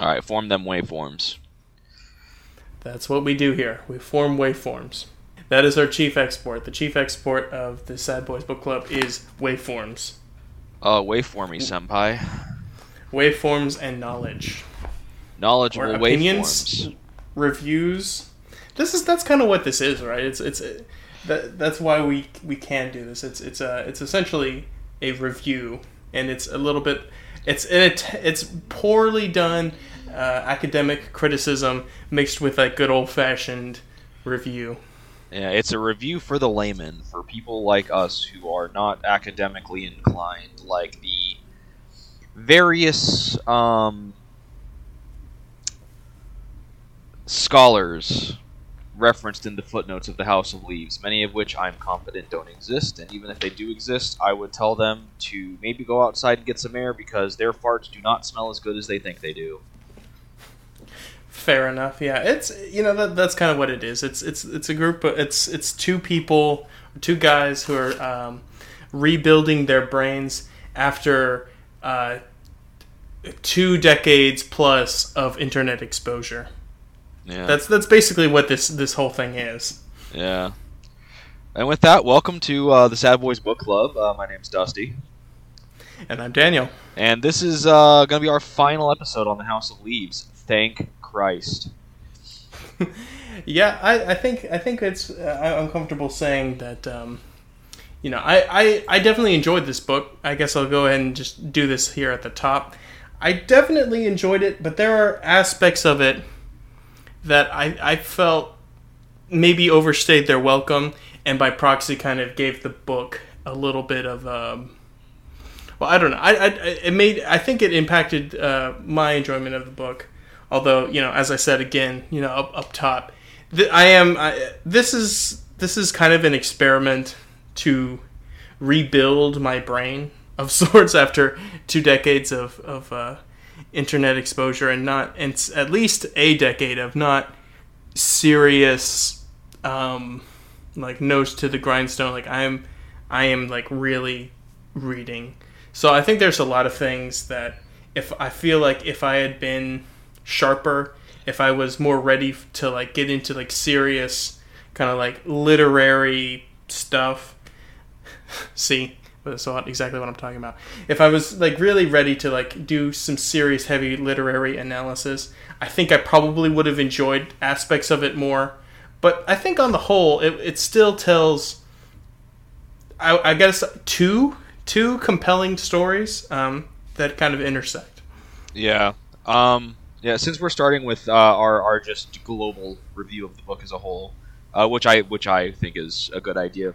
All right, form them waveforms. That's what we do here. We form waveforms. That is our chief export. The chief export of the Sad Boys Book Club is waveforms. Oh, waveformy senpai. Waveforms and knowledge. Knowledgeable Or opinions. waveforms. Reviews. This is that's kind of what this is, right? It's it's that that's why we we can do this. It's it's a it's essentially a review, and it's a little bit it's it it's poorly done uh, academic criticism mixed with like good old fashioned review. Yeah, it's a review for the layman, for people like us who are not academically inclined, like the various um, scholars referenced in the footnotes of the House of Leaves, many of which I'm confident don't exist, and even if they do exist, I would tell them to maybe go outside and get some air because their farts do not smell as good as they think they do. Fair enough. Yeah, it's you know that that's kind of what it is. It's it's it's a group. Of, it's it's two people, two guys who are um, rebuilding their brains after uh, two decades plus of internet exposure. Yeah. That's that's basically what this this whole thing is. Yeah. And with that, welcome to uh, the Sad Boys Book Club. Uh, my name's Dusty. And I'm Daniel. And this is uh, going to be our final episode on the House of Leaves. Thank Christ. Yeah, I, I think I think it's uh, I'm comfortable saying that um, you know I, I I definitely enjoyed this book. I guess I'll go ahead and just do this here at the top. I definitely enjoyed it, but there are aspects of it that I I felt maybe overstayed their welcome, and by proxy kind of gave the book a little bit of um, well I don't know I, I it made I think it impacted uh, my enjoyment of the book. Although you know, as I said again, you know, up up top, th- I am. I, this is this is kind of an experiment to rebuild my brain of sorts after two decades of of uh, internet exposure and not and at least a decade of not serious um, like nose to the grindstone. Like I'm I am like really reading. So I think there's a lot of things that if I feel like if I had been sharper, if I was more ready to like get into like serious kind of like literary stuff. See, what exactly what I'm talking about. If I was like really ready to like do some serious heavy literary analysis, I think I probably would have enjoyed aspects of it more. But I think on the whole, it, it still tells I, I guess two two compelling stories um, that kind of intersect. Yeah. Um, yeah. Since we're starting with uh, our our just global review of the book as a whole, uh, which I which I think is a good idea.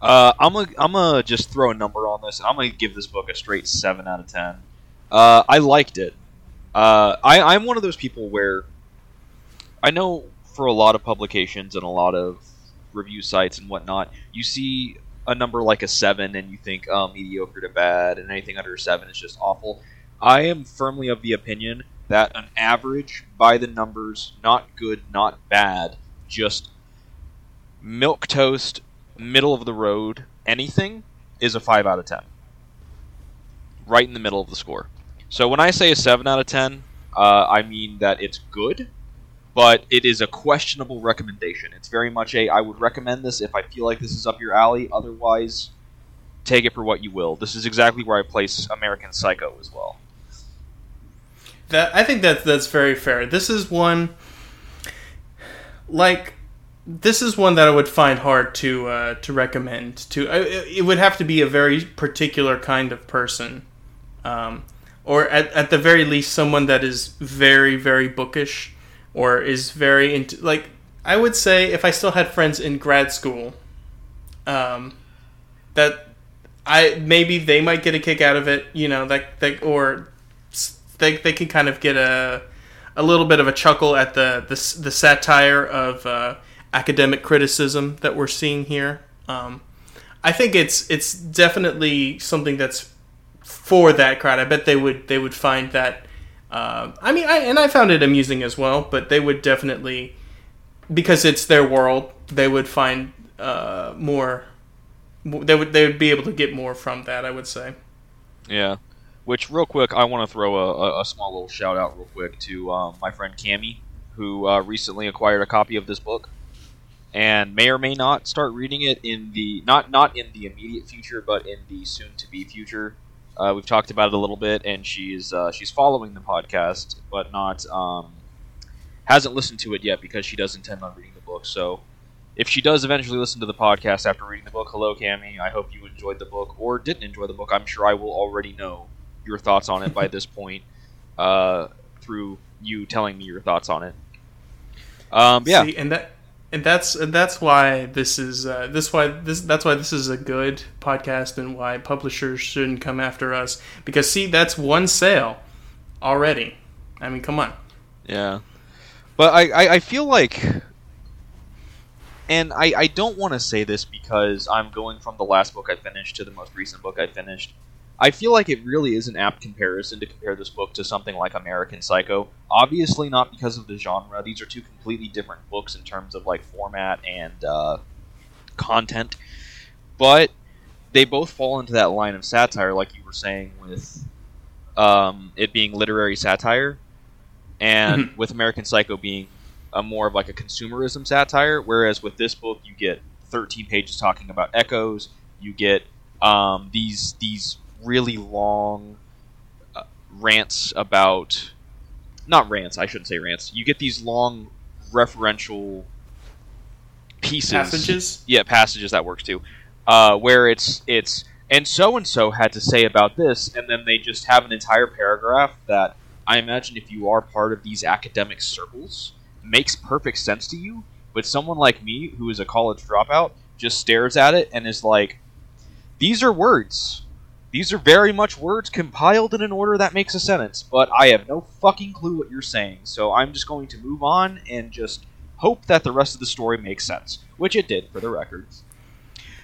Uh, I'm gonna I'm gonna just throw a number on this. I'm gonna give this book a straight seven out of ten. Uh, I liked it. Uh, I I'm one of those people where I know for a lot of publications and a lot of review sites and whatnot, you see a number like a seven and you think, oh, mediocre to bad, and anything under a seven is just awful. I am firmly of the opinion that an average, by the numbers, not good, not bad, just milk toast, middle of the road, anything is a five out of ten. Right in the middle of the score. So when I say a seven out of ten, uh, I mean that it's good, but it is a questionable recommendation. It's very much a I would recommend this if I feel like this is up your alley. Otherwise, take it for what you will. This is exactly where I place American Psycho as well. That I think that that's very fair. This is one like this is one that I would find hard to uh, to recommend. To I- it would have to be a very particular kind of person, um, or at at the very least, someone that is very very bookish, or is very into like I would say if I still had friends in grad school, um, that I maybe they might get a kick out of it. You know that that or they they can kind of get a a little bit of a chuckle at the the, the satire of uh, academic criticism that we're seeing here. Um, I think it's it's definitely something that's for that crowd. I bet they would they would find that. Uh, I mean, I and I found it amusing as well, but they would definitely because it's their world. They would find uh, more. They would they would be able to get more from that. I would say. Yeah. Which, real quick, I want to throw a, a, small little shout out, real quick, to um, my friend Cami, who uh, recently acquired a copy of this book, and may or may not start reading it in the not not in the immediate future, but in the soon to be future. Uh, we've talked about it a little bit, and she's uh, she's following the podcast, but not um, hasn't listened to it yet because she does intend on reading the book. So, if she does eventually listen to the podcast after reading the book, hello, Cami. I hope you enjoyed the book or didn't enjoy the book. I'm sure I will already know your thoughts on it by this point uh, through you telling me your thoughts on it. Um, yeah, See, and that and that's and that's why this is uh, this why this that's why this is a good podcast and why publishers shouldn't come after us because see that's one sale already. I mean, come on. Yeah, but I, I, I feel like, and I, I don't want to say this because I'm going from the last book I finished to the most recent book I finished. I feel like it really is an apt comparison to compare this book to something like American Psycho. Obviously, not because of the genre; these are two completely different books in terms of like format and uh, content. But they both fall into that line of satire, like you were saying, with um, it being literary satire and Mhm. with American Psycho being a more of like a consumerism satire, whereas with this book you get 13 pages talking about echoes, you get um, these these really long uh, rants about not rants, I shouldn't say rants. You get these long referential pieces Passages. yeah, passages that works too. Uh, where it's it's and so and so had to say about this, and then they just have an entire paragraph that I imagine if you are part of these academic circles makes perfect sense to you. But someone like me, who is a college dropout, just stares at it and is like, "These are words. These are very much words compiled in an order that makes a sentence, but I have no fucking clue what you're saying. So I'm just going to move on and just hope that the rest of the story makes sense, which it did for the record."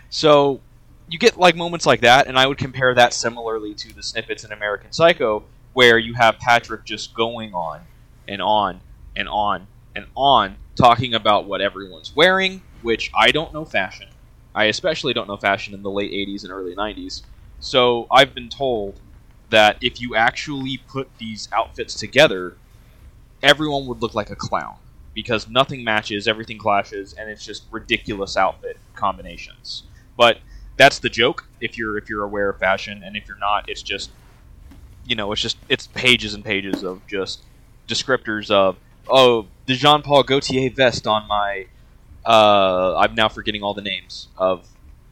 So you get like moments like that, and I would compare that similarly to the snippets in American Psycho, where you have Patrick just going on and on and on and on talking about what everyone's wearing, which I don't know fashion. I especially don't know fashion in the late 80s and early 90s. So I've been told that if you actually put these outfits together, everyone would look like a clown because nothing matches, everything clashes, and it's just ridiculous outfit combinations. But that's the joke if you're if you're aware of fashion, and if you're not, it's just you know it's just it's pages and pages of just descriptors of oh the Jean Paul Gaultier vest on my uh, I'm now forgetting all the names of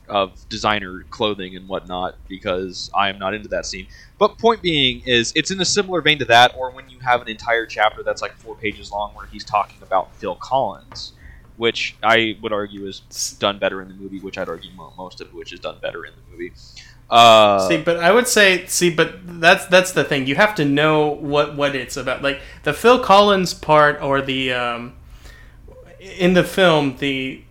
of designer clothing and whatnot because I am not into that scene. But point being is it's in a similar vein to that, or when you have an entire chapter that's like four pages long where he's talking about Phil Collins, which I would argue is done better in the movie, which I'd argue most of which is done better in the movie. Uh, see, but I would say, see, but that's that's the thing. You have to know what what it's about. Like the Phil Collins part, or the um, in the film, the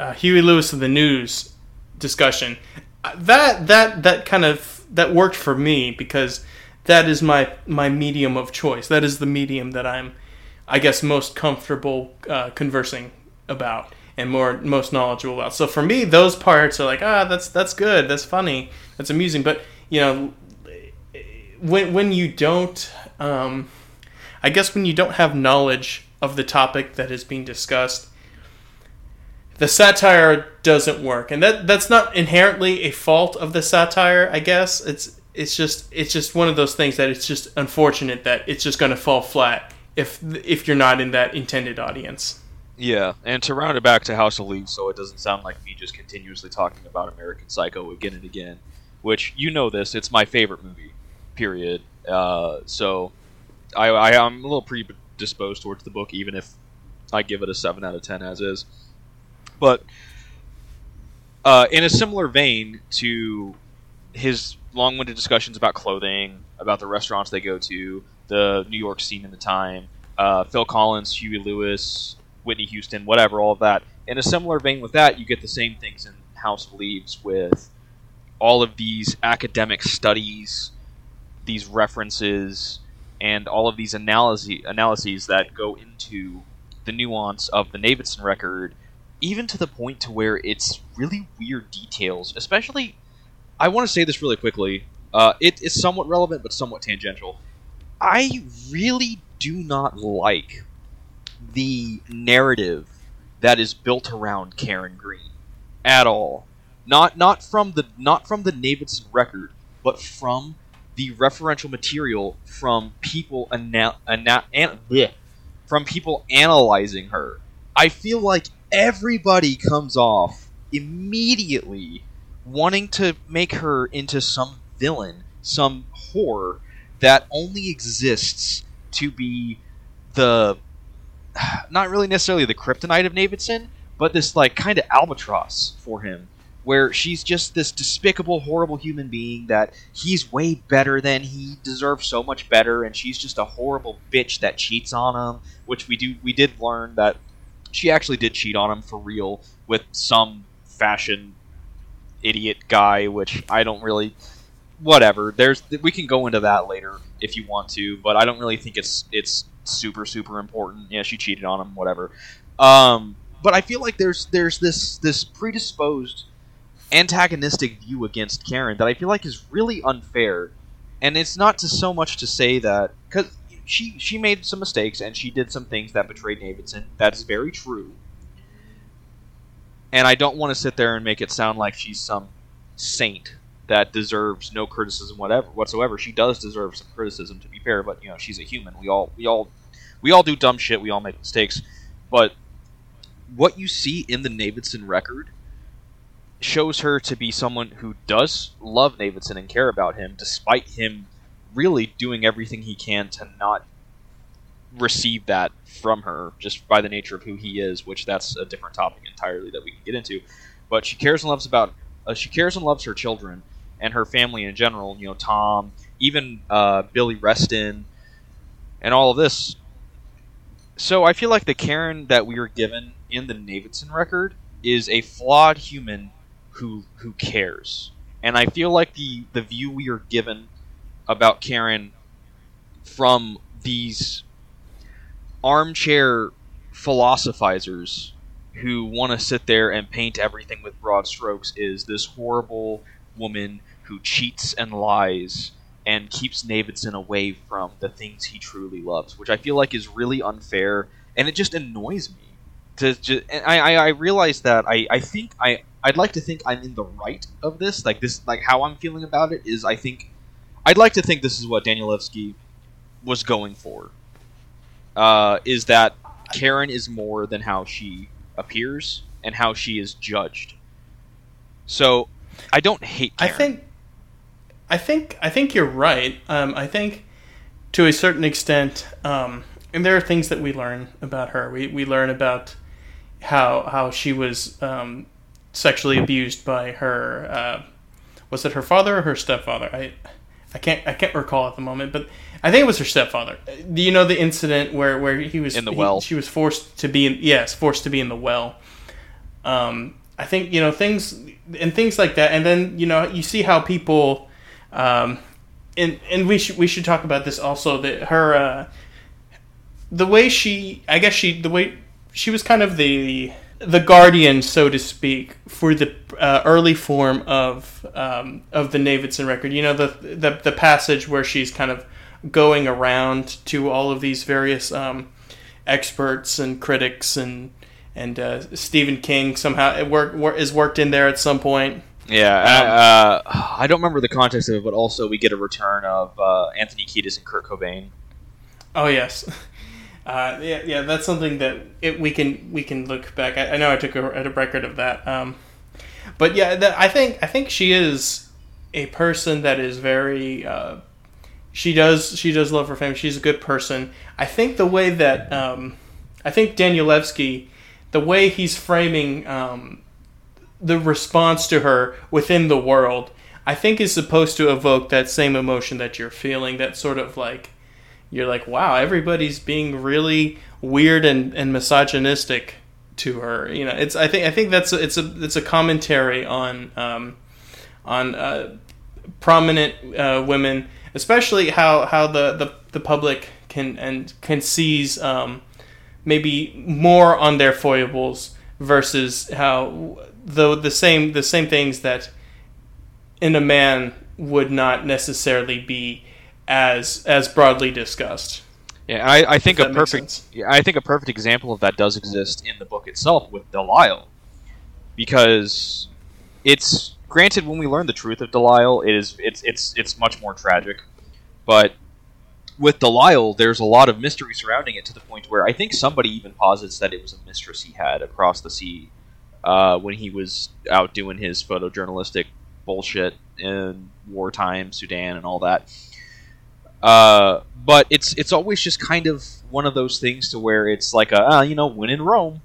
uh, Huey Lewis of the News discussion. uh, That that that kind of that worked for me because that is my my medium of choice. That is the medium that I'm, I guess, most comfortable uh, conversing about and more most knowledgeable about. So for me, those parts are like, ah, that's that's good, that's funny, that's amusing. But you know, when when you don't, um, I guess when you don't have knowledge of the topic that is being discussed, the satire doesn't work, and that that's not inherently a fault of the satire. I guess it's it's just it's just one of those things that it's just unfortunate that it's just going to fall flat if if you're not in that intended audience. Yeah, and to round it back to House of Leaves, so it doesn't sound like me just continuously talking about American Psycho again and again, which you know this, it's my favorite movie, period. Uh, so I, I I'm a little predisposed towards the book, even if I give it a seven out of ten as is. But uh, in a similar vein to his long-winded discussions about clothing, about the restaurants they go to, the New York scene in the time, uh, Phil Collins, Huey Lewis, Whitney Houston, whatever, all of that. In a similar vein with that, you get the same things in House of Leaves with all of these academic studies, these references, and all of these analyses analyses that go into the nuance of the Navidson record, even to the point to where it's really weird details. Especially, I want to say this really quickly. Uh, it is somewhat relevant, but somewhat tangential. I really do not like the narrative that is built around Karen Green at all. Not not from the not from the Navidson record, but from the referential material from people ana- ana- an- bleh, from people analyzing her. I feel like everybody comes off immediately wanting to make her into some villain, some horror that only exists to be the not really necessarily the kryptonite of Navidson, but this like kind of albatross for him where she's just this despicable horrible human being that he's way better than he deserves so much better and she's just a horrible bitch that cheats on him which we do we did learn that she actually did cheat on him for real with some fashion idiot guy which I don't really whatever. There's we can go into that later if you want to but I don't really think it's it's super super important. Yeah she cheated on him whatever. Um but I feel like there's there's this this predisposed antagonistic view against Karen that I feel like is really unfair. And it's not to so much to say that because she she made some mistakes and she did some things that betrayed Navidson. That's very true. And I don't want to sit there and make it sound like she's some saint that deserves no criticism whatever whatsoever. She does deserve some criticism to be fair, but you know, she's a human. We all we all we all do dumb shit, we all make mistakes. But what you see in the Navidson record shows her to be someone who does love Navidson and care about him, despite him really doing everything he can to not receive that from her, just by the nature of who he is. Which that's a different topic entirely that we can get into. But she cares and loves about uh, she cares and loves her children and her family in general. You know, Tom, even uh, Billy Reston, and all of this. So I feel like the Karen that we were given in the Navidson record is a flawed human who who cares. And I feel like the the view we are given about Karen from these armchair philosophizers who want to sit there and paint everything with broad strokes is this horrible woman who cheats and lies and keeps Navidson away from the things he truly loves, which I feel like is really unfair and it just annoys me. To, to I, I, I realize that I, I think I I'd like to think I'm in the right of this. Like this, like how I'm feeling about it is, I think I'd like to think this is what Danielewski was going for. Uh, is that Karen is more than how she appears and how she is judged. So I don't hate. Karen. I think, I think, I think you're right. Um, I think to a certain extent, um, and there are things that we learn about her. We we learn about how how she was um, sexually abused by her. Uh, was it her father or her stepfather? I I can't I can't recall at the moment, but I think it was her stepfather. Do you know the incident where, where he was In the he- well. she was forced to be in yes forced to be in the well. Um, I think you know things and things like that, and then you know you see how people, um, and and we should we should talk about this also that her uh, the way she I guess she the way she was kind of the the guardian so to speak for the uh, early form of um, of the Navidson record. You know the, the the passage where she's kind of going around to all of these various um, experts and critics and and uh, Stephen King somehow it work, wor- is worked in there at some point. Yeah, Um, I, uh, I don't remember the context of it, but also we get a return of uh, Anthony Kiedis and Kurt Cobain. Oh yes, uh, yeah, yeah. That's something that it, we can we can look back. I, I know I took a, a record of that, um, but yeah, I think I think she is a person that is very. Uh, she does she does love her family. She's a good person. I think the way that um, I think Danielewski, the way he's framing um, the response to her within the world, I think is supposed to evoke that same emotion that you're feeling. That sort of like you're like, wow, everybody's being really weird and, and misogynistic to her. You know, it's I think I think that's a, it's a it's a commentary on um, on uh, prominent uh, women, especially how how the, the, the public can and can seize um, maybe more on their foibles versus how the the same the same things that in a man would not necessarily be as as broadly discussed. Yeah, I, I think a perfect yeah, I think a perfect example of that does exist in the book itself with Delisle, because it's granted when we learn the truth of Delisle, it is it's it's it's much more tragic, but with Delisle, there's a lot of mystery surrounding it to the point where I think somebody even posits that it was a mistress he had across the sea uh, when he was out doing his photojournalistic bullshit in wartime Sudan and all that. Uh, but it's it's always just kind of one of those things to where it's like a uh, you know when in Rome,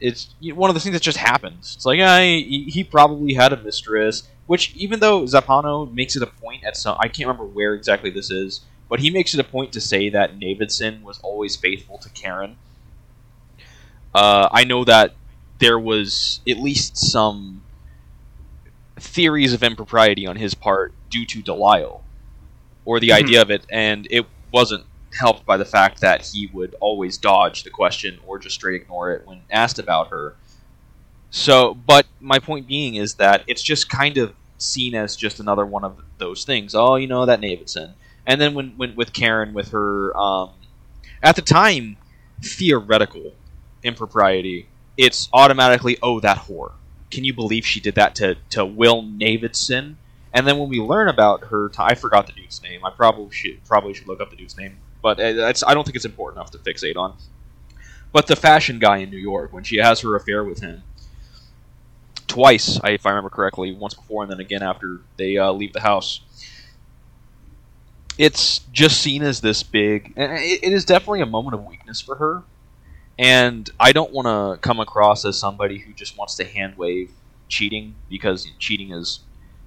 it's one of those things that just happens. It's like uh, he, he probably had a mistress, which even though Zampano makes it a point at some I can't remember where exactly this is, but he makes it a point to say that Navidson was always faithful to Karen. Uh, I know that there was at least some theories of impropriety on his part due to Delisle, or the Mhm. idea of it, and it wasn't helped by the fact that he would always dodge the question or just straight ignore it when asked about her. So, but my point being is that it's just kind of seen as just another one of those things. Oh, you know that Navidson, and then when, when with Karen with her, um, at the time, theoretical impropriety, it's automatically oh that whore. Can you believe she did that to to Will Navidson? And then when we learn about her, I forgot the dude's name. I probably should probably should look up the dude's name, but uh, it's, I don't think it's important enough to fixate on. But the fashion guy in New York, when she has her affair with him, twice, if I remember correctly, once before and then again after they uh, leave the house. It's just seen as this big, it is definitely a moment of weakness for her. And I don't want to come across as somebody who just wants to hand wave cheating because cheating is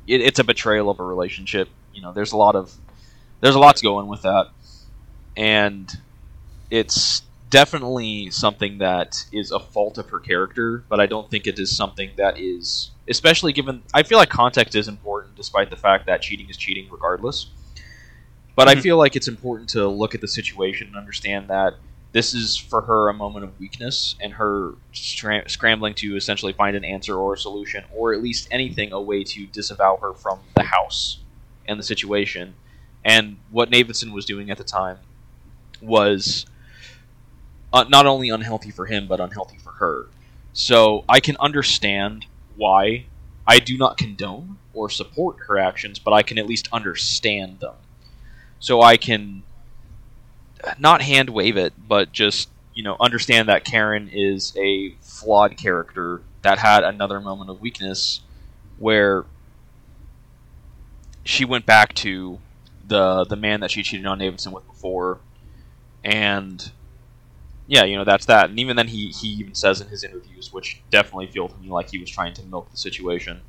it, it's a betrayal of a relationship. You know, there's a lot of there's a lot to go in with that, and it's definitely something that is a fault of her character. But I don't think it is something that is, especially given. I feel like context is important, despite the fact that cheating is cheating regardless. But I Mhm. feel like it's important to look at the situation and understand that this is for her a moment of weakness and her scrambling to essentially find an answer or a solution or at least anything a way to disavow her from the house and the situation. And what Navidson was doing at the time was uh, not only unhealthy for him but unhealthy for her. So I can understand why. I do not condone or support her actions but I can at least understand them. So I can not hand wave it, but just you know understand that Karen is a flawed character that had another moment of weakness where she went back to the the man that she cheated on Navidson with before, and yeah, you know that's that. And even then, he he even says in his interviews, which definitely feel to me like he was trying to milk the situation,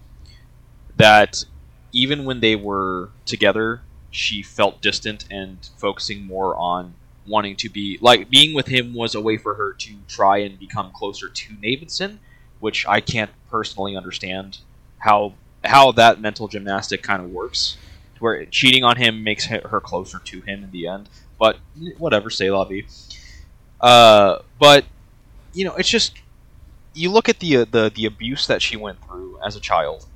that even when they were together, she felt distant and focusing more on wanting to be like being with him was a way for her to try and become closer to Navidson, which I can't personally understand how how that mental gymnastic kind of works. Where cheating on him makes her closer to him in the end, but whatever, say la vie. Uh, but you know, it's just you look at the uh, the the abuse that she went through as a child,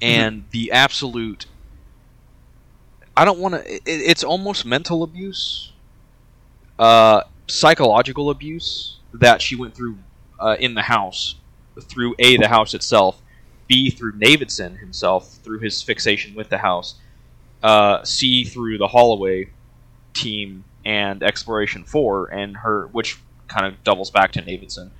and the absolute. I don't want to. It, it's almost mental abuse, uh, psychological abuse that she went through uh, in the house, through a the house itself, b through Navidson himself through his fixation with the house, uh, c through the Holloway team and Exploration Four and her, which kind of doubles back to Navidson,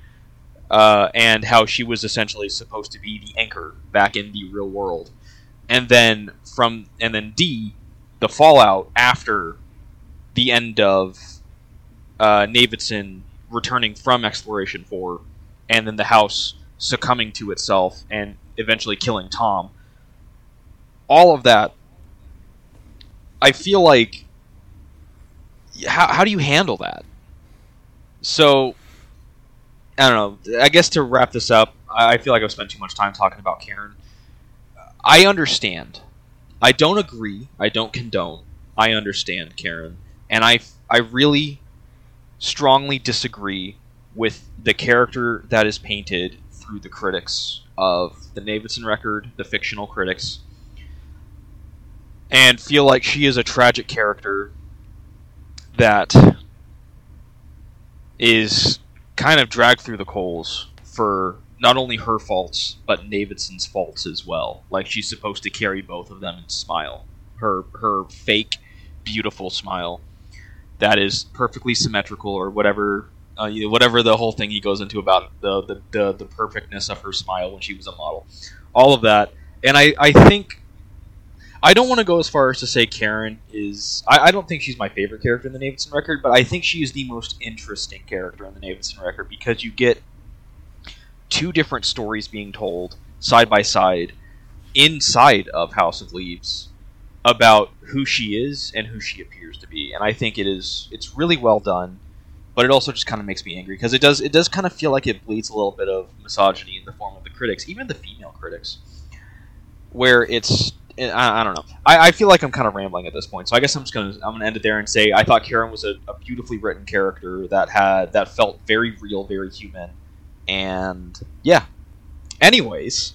uh, and how she was essentially supposed to be the anchor back in the real world, and then from and then D, the fallout after the end of uh, Navidson returning from Exploration Four, and then the house succumbing to itself and eventually killing Tom. All of that, I feel like. How, how do you handle that? So, I don't know. I guess to wrap this up, I feel like I've spent too much time talking about Karen. I understand. I don't agree. I don't condone. I understand Karen, and I I really strongly disagree with the character that is painted through the critics of the Navidson record, the fictional critics. and feel like she is a tragic character that is kind of dragged through the coals for not only her faults but Navidson's faults as well. Like she's supposed to carry both of them and smile. Her her fake beautiful smile that is perfectly symmetrical or whatever uh, you know, whatever the whole thing he goes into about the, the, the, the perfectness of her smile when she was a model. All of that. And I, I think I don't want to go as far as to say Karen is. I, I, don't think she's my favorite character in the Navidson record, but I think she is the most interesting character in the Navidson record because you get two different stories being told side by side inside of House of Leaves about who she is and who she appears to be, and I think it is it's really well done. But it also just kind of makes me angry because it does it does kind of feel like it bleeds a little bit of misogyny in the form of the critics, even the female critics, where it's eh, I, I don't know. I, I, feel like I'm kind of rambling at this point, so I guess I'm just gonna I'm gonna end it there and say I thought Karen was a, a beautifully written character that had that felt very real, very human, and yeah. Anyways,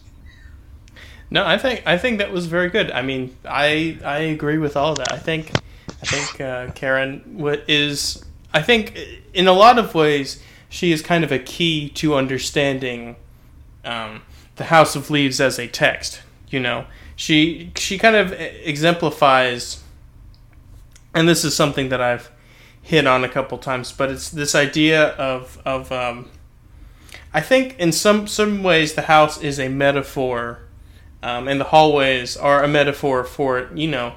no, I think I think that was very good. I mean, I I agree with all of that. I think I think uh, Karen is I think in a lot of ways she is kind of a key to understanding um, the House of Leaves as a text. You know, she she kind of exemplifies, and this is something that I've hit on a couple times, but it's this idea of of um, I think in some some ways the house is a metaphor, um, and the hallways are a metaphor for you know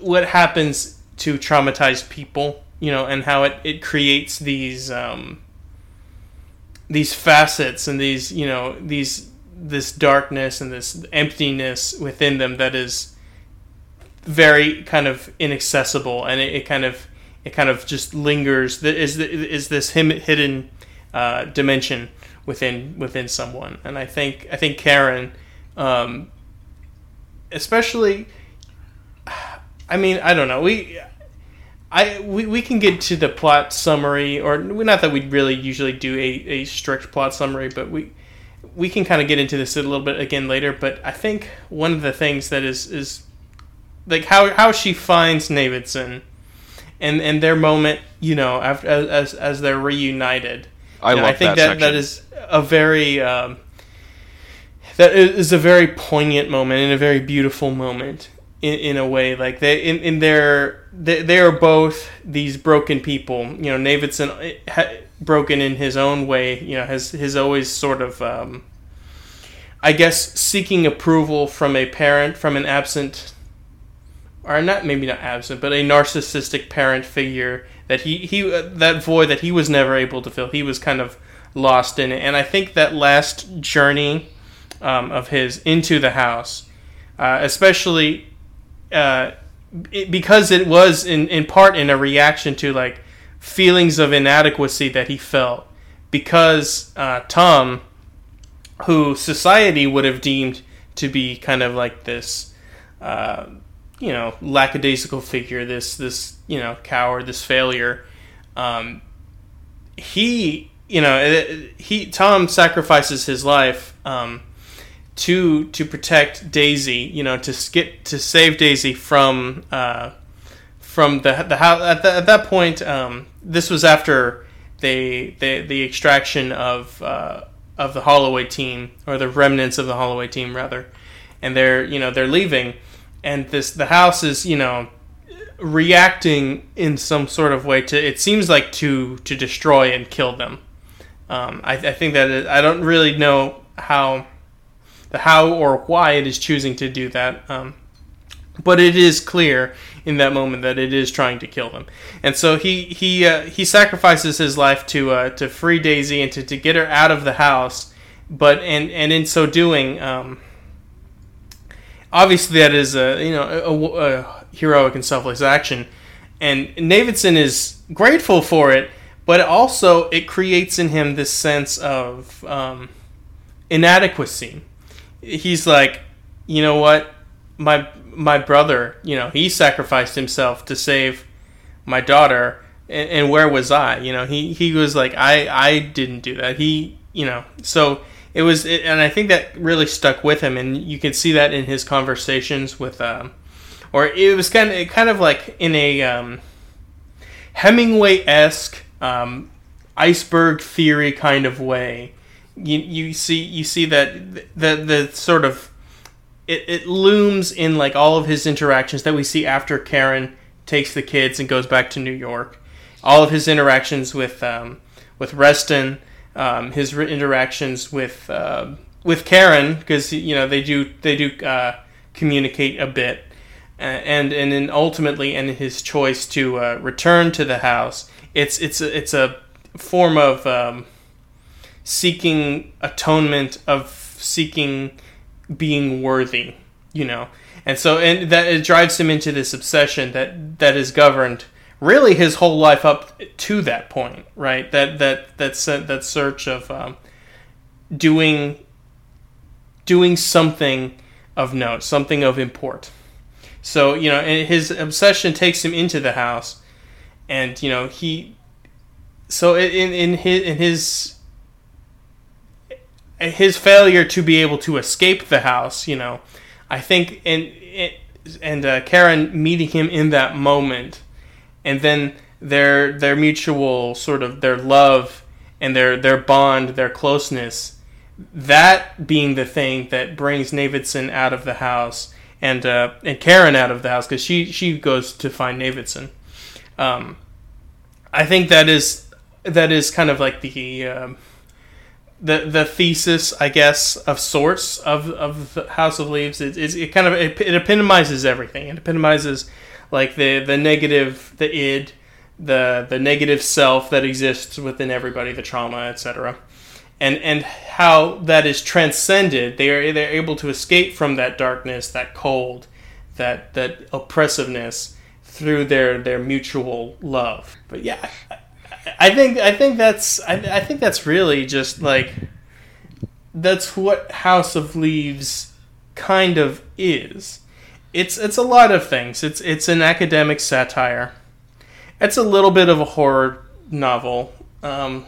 what happens to traumatized people, you know, and how it it creates these um, these facets and these you know these this darkness and this emptiness within them that is very kind of inaccessible. And it, it kind of it kind of just lingers is is this hidden uh, dimension within within someone. And I think I think Karen um, especially I mean I don't know we I we, we can get to the plot summary or not that we really usually do a, a strict plot summary but we we can kind of get into this a little bit again later, but I think one of the things that is is like how how she finds Navidson and and their moment, you know, after as as they're reunited. I know, I think that that, that is a very um, that is a very poignant moment and a very beautiful moment in, in a way. Like they in, in their they, they are both these broken people. You know, Navidson broken in his own way. You know, has has always sort of, um, I guess, seeking approval from a parent, from an absent, or not maybe not absent, but a narcissistic parent figure that he he uh, that void that he was never able to fill. He was kind of lost in it, and I think that last journey um, of his into the house, uh, especially. Uh, it, because it was in, in part in a reaction to like feelings of inadequacy that he felt because uh, Tom, who society would have deemed to be kind of like this, uh, you know, lackadaisical figure, this this you know coward, this failure, um, he you know he Tom sacrifices his life. Um, to to protect Daisy, you know, to get to save Daisy from uh, from the the house at, the, at that point. Um, this was after they, they the extraction of uh, of the Holloway team or the remnants of the Holloway team rather, and they're you know they're leaving, and this the house is you know reacting in some sort of way to it seems like to to destroy and kill them. Um, I, I think that it, I don't really know how the how or why it is choosing to do that. Um, but it is clear in that moment that it is trying to kill them, and so he he uh, he sacrifices his life to uh, to free Daisy and to, to get her out of the house. But and and in so doing, um, obviously that is a you know a, a heroic and selfless action, and Navidson is grateful for it, but also it creates in him this sense of um, inadequacy. He's like, you know what, my my brother, you know, he sacrificed himself to save my daughter, and, and, where was I? You know, he he was like, I I didn't do that. He, you know, so it was, it, and I think that really stuck with him, and you can see that in his conversations with um, or it was kind of kind of like in a um, Hemingway esque um, iceberg theory kind of way. You, you see you see that the the sort of it, it looms in like all of his interactions that we see after Karen takes the kids and goes back to New York. All of his interactions with um, with Reston, um, his re- interactions with uh, with Karen, because you know they do they do uh, communicate a bit, and and then ultimately, and his choice to uh, return to the house. It's it's a, it's a form of um, seeking atonement, of seeking being worthy, you know. And so and that it drives him into this obsession that that is governed really his whole life up to that point, right? That that that that search of um, doing doing something of note, something of import. So you know, and his obsession takes him into the house, and you know he. So in in his in his his failure to be able to escape the house, you know, I think and and uh, Karen meeting him in that moment, and then their their mutual sort of their love and their their bond, their closeness, that being the thing that brings Navidson out of the house and uh, and Karen out of the house because she she goes to find Navidson. Um, I think that is that is kind of like the um, the the thesis, I guess, of sorts of of House of Leaves. It, it kind of it, it, epitomizes everything. It epitomizes like the the negative, the id, the the negative self that exists within everybody, the trauma, etc. And and how that is transcended. They are they're able to escape from that darkness, that cold, that that oppressiveness through their their mutual love. But yeah, I think I think that's I, I think that's really just like that's what House of Leaves kind of is. It's it's a lot of things. It's it's an academic satire. It's a little bit of a horror novel, um,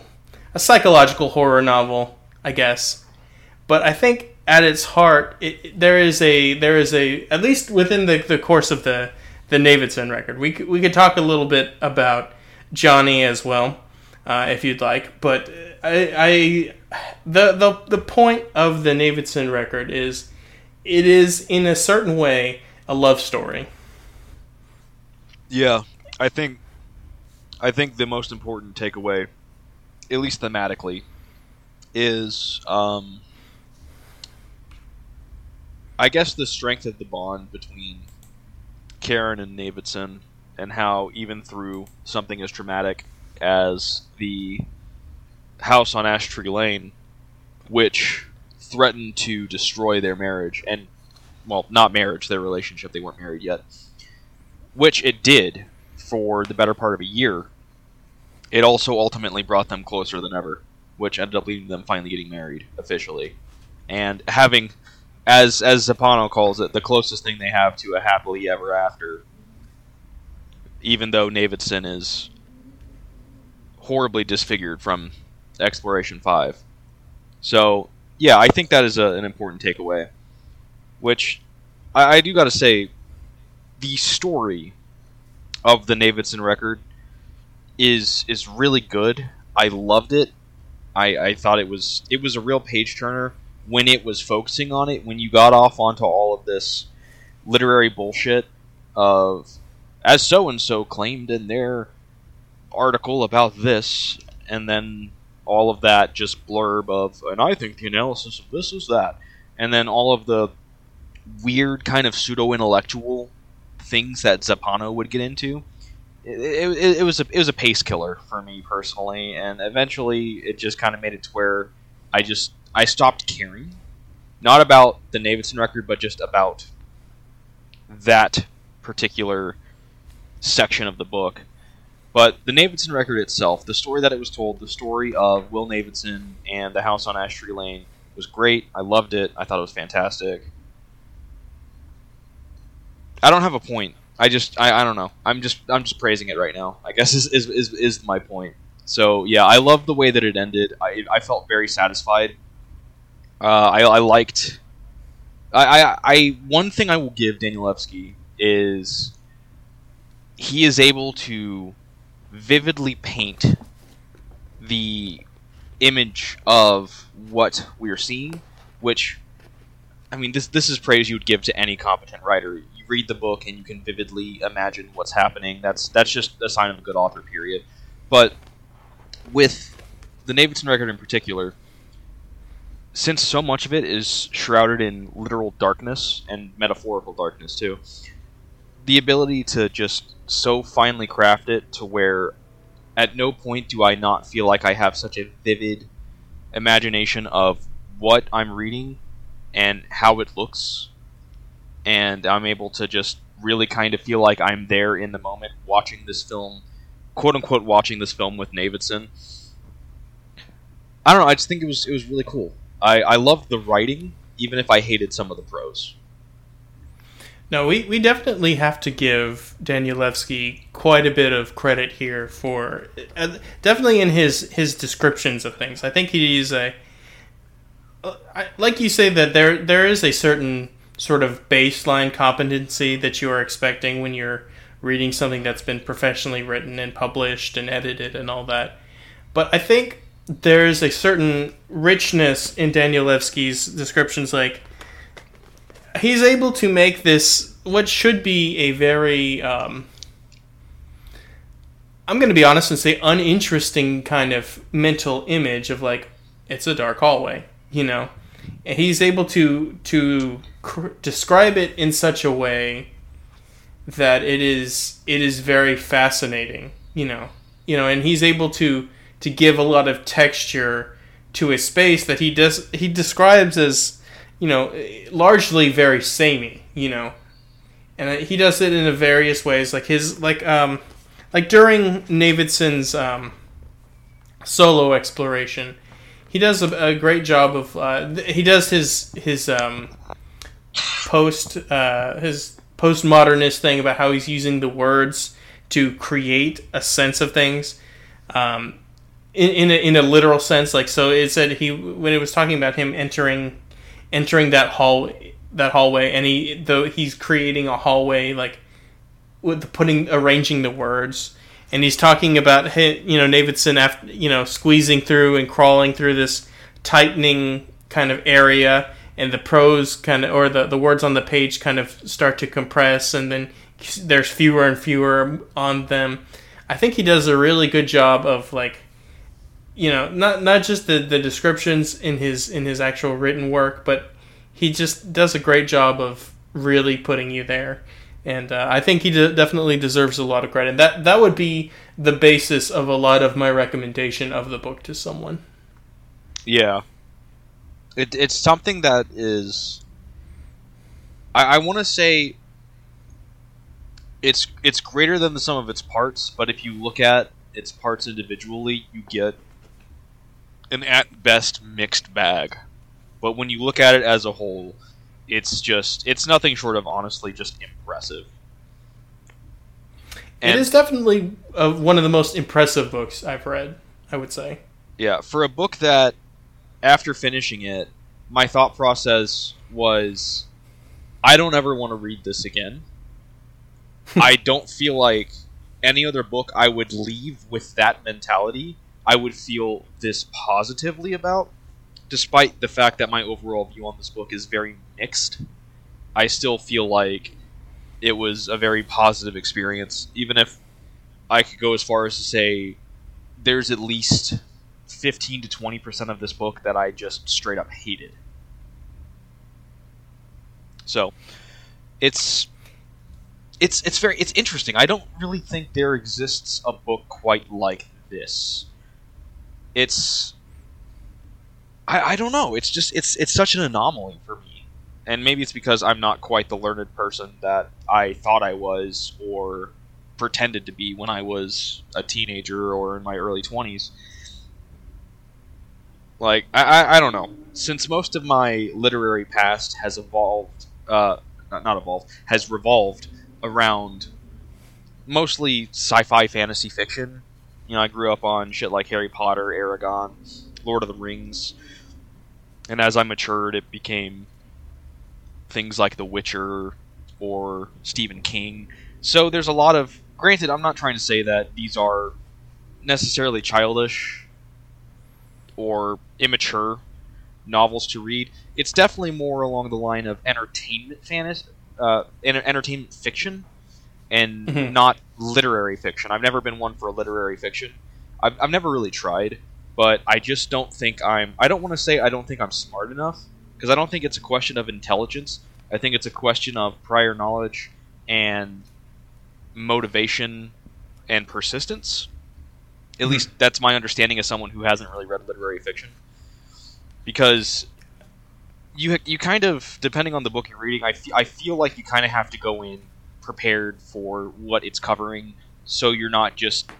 a psychological horror novel, I guess. But I think at its heart, it, there is a there is a at least within the, the course of the the Navidson record, we we could talk a little bit about Johnny as well, uh, if you'd like. But I, I, the the the point of the Navidson record is, it is in a certain way a love story. Yeah, I think, I think the most important takeaway, at least thematically, is um, I guess the strength of the bond between Karen and Navidson and how even through something as traumatic as the house on Ash Tree Lane, which threatened to destroy their marriage and well, not marriage, their relationship, they weren't married yet. Which it did for the better part of a year. It also ultimately brought them closer than ever, which ended up leading them finally getting married officially. And having as as Zampano calls it, the closest thing they have to a happily ever after even though Navidson is horribly disfigured from Exploration 5. So, yeah, I think that is a, an important takeaway. Which, I, I do gotta say, the story of the Navidson record is is really good. I loved it. I, I thought it was it was a real page turner when it was focusing on it. When you got off onto all of this literary bullshit of as so and so claimed in their article about this, and then all of that just blurb of, and I think the analysis of this is that, and then all of the weird kind of pseudo intellectual things that Zampano would get into. It, it, it, was a it was a pace killer for me personally, and eventually it just kind of made it to where I just I stopped caring, not about the Navidson record, but just about that particular section of the book. But the Navidson record itself, the story that it was told, the story of Will Navidson and the house on Ash Tree Lane was great. I loved it. I thought it was fantastic. I don't have a point. I just I, I don't know. I'm just I'm just praising it right now. I guess is is, is, is my point. So yeah, I love the way that it ended. I, I felt very satisfied. Uh, I, I liked. I, I, I one thing I will give Daniel Danielewski is he is able to vividly paint the image of what we're seeing, which I mean this this is praise you would give to any competent writer. You read the book and you can vividly imagine what's happening. That's that's just a sign of a good author, period. But with the Navidson record in particular, since so much of it is shrouded in literal darkness and metaphorical darkness too, the ability to just so finely crafted to where at no point do I not feel like I have such a vivid imagination of what I'm reading and how it looks, and I'm able to just really kind of feel like I'm there in the moment watching this film, quote unquote, watching this film with Navidson. I don't know. I just think it was it was really cool. I I loved the writing, even if I hated some of the prose. No, we, we definitely have to give Danielewski quite a bit of credit here for uh, definitely in his his descriptions of things. I think he's a uh, I, like you say that there there is a certain sort of baseline competency that you are expecting when you're reading something that's been professionally written and published and edited and all that. But I think there's a certain richness in Danielewski's descriptions like he's able to make this what should be a very um, I'm going to be honest and say uninteresting kind of mental image of like it's a dark hallway, you know. And he's able to to cr- describe it in such a way that it is it is very fascinating, you know. You know, and he's able to to give a lot of texture to a space that he does he describes as you know, largely very samey, you know, and he does it in various ways, like his like um like during Navidson's um, solo exploration, he does a, a great job of uh, he does his his um, post uh, his postmodernist thing about how he's using the words to create a sense of things. Um, in, in a, in a literal sense, like so, it said he when it was talking about him entering entering that hall that hallway and he though he's creating a hallway like with putting arranging the words. And he's talking about you know Navidson after you know squeezing through and crawling through this tightening kind of area. And the prose kind of or the, the words on the page kind of start to compress and then there's fewer and fewer on them. I think he does a really good job of like you know, not not just the, the descriptions in his in his actual written work, but he just does a great job of really putting you there. And uh, I think he de- definitely deserves a lot of credit. That that would be the basis of a lot of my recommendation of the book to someone. Yeah, it, it's something that is. I, I want to say. It's it's greater than the sum of its parts, but if you look at its parts individually, you get an at best mixed bag. But when you look at it as a whole, it's just it's nothing short of honestly just impressive. And it is definitely uh, one of the most impressive books I've read. I would say. Yeah, for a book that, after finishing it, my thought process was, I don't ever want to read this again. I don't feel like any other book I would leave with that mentality I would feel this positively about, despite the fact that my overall view on this book is very mixed. I still feel like it was a very positive experience, even if I could go as far as to say there's at least 15 to 20% of this book that I just straight up hated. So, it's it's it's very it's interesting. I don't really think there exists a book quite like this it's I, I don't know. It's just it's it's such an anomaly for me, and maybe it's because I'm not quite the learned person that I thought I was or pretended to be when I was a teenager or in my early twenties. Like I, I, I don't know. Since most of my literary past has evolved, uh, not, not evolved, has revolved around mostly sci-fi fantasy fiction you know, I grew up on shit like Harry Potter, Eragon, Lord of the Rings, and as I matured, it became things like The Witcher, or Stephen King. So there's a lot of. Granted, I'm not trying to say that these are necessarily childish or immature novels to read. It's definitely more along the line of entertainment fantasy, uh, entertainment fiction, and Mhm. not literary fiction. I've never been one for literary fiction. I've, I've never really tried, but I just don't think I'm. I don't want to say I don't think I'm smart enough because I don't think it's a question of intelligence. I think it's a question of prior knowledge and motivation and persistence. At Mhm. least that's my understanding as someone who hasn't really read literary fiction. Because you you kind of depending on the book you're reading, I, I feel like you kind of have to go in prepared for what it's covering, so you're not just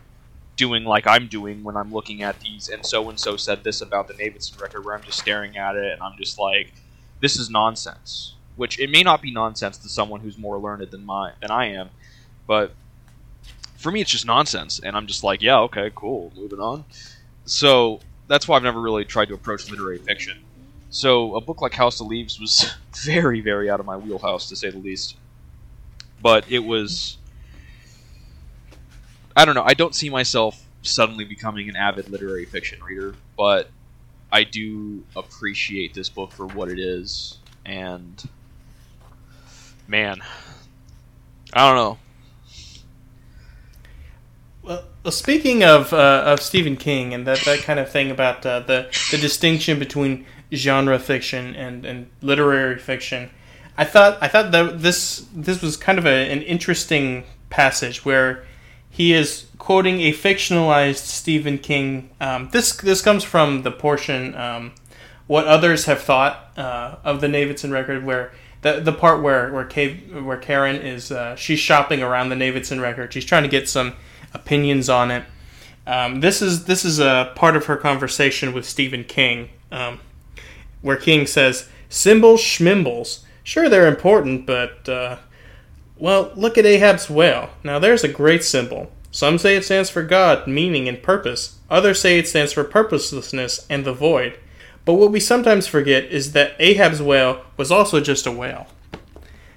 doing like I'm doing when I'm looking at these. And so and so said this about the Navidson record, where I'm just staring at it and I'm just like, this is nonsense. Which it may not be nonsense to someone who's more learned than my than I am, but for me it's just nonsense, and I'm just like, yeah, okay, cool, moving on. So that's why I've never really tried to approach literary fiction. So a book like House of Leaves was very, very out of my wheelhouse to say the least. But it was I don't know, I don't see myself suddenly becoming an avid literary fiction reader, but I do appreciate this book for what it is and man, I don't know. Well, speaking of uh, of Stephen King and that, that kind of thing about uh, the the distinction between genre fiction and, and literary fiction, I thought I thought that this this was kind of a, an interesting passage where he is quoting a fictionalized Stephen King. Um, this this comes from the portion um, what others have thought uh, of the Navidson record, where the the part where where Kay, where Karen is uh, she's shopping around the Navidson record. She's trying to get some opinions on it. Um, this is this is a part of her conversation with Stephen King, um, where King says, "Symbols, schmimbles. Sure, they're important, but uh, well, look at Ahab's whale. Now, there's a great symbol. Some say it stands for God, meaning, and purpose. Others say it stands for purposelessness and the void. But what we sometimes forget is that Ahab's whale was also just a whale.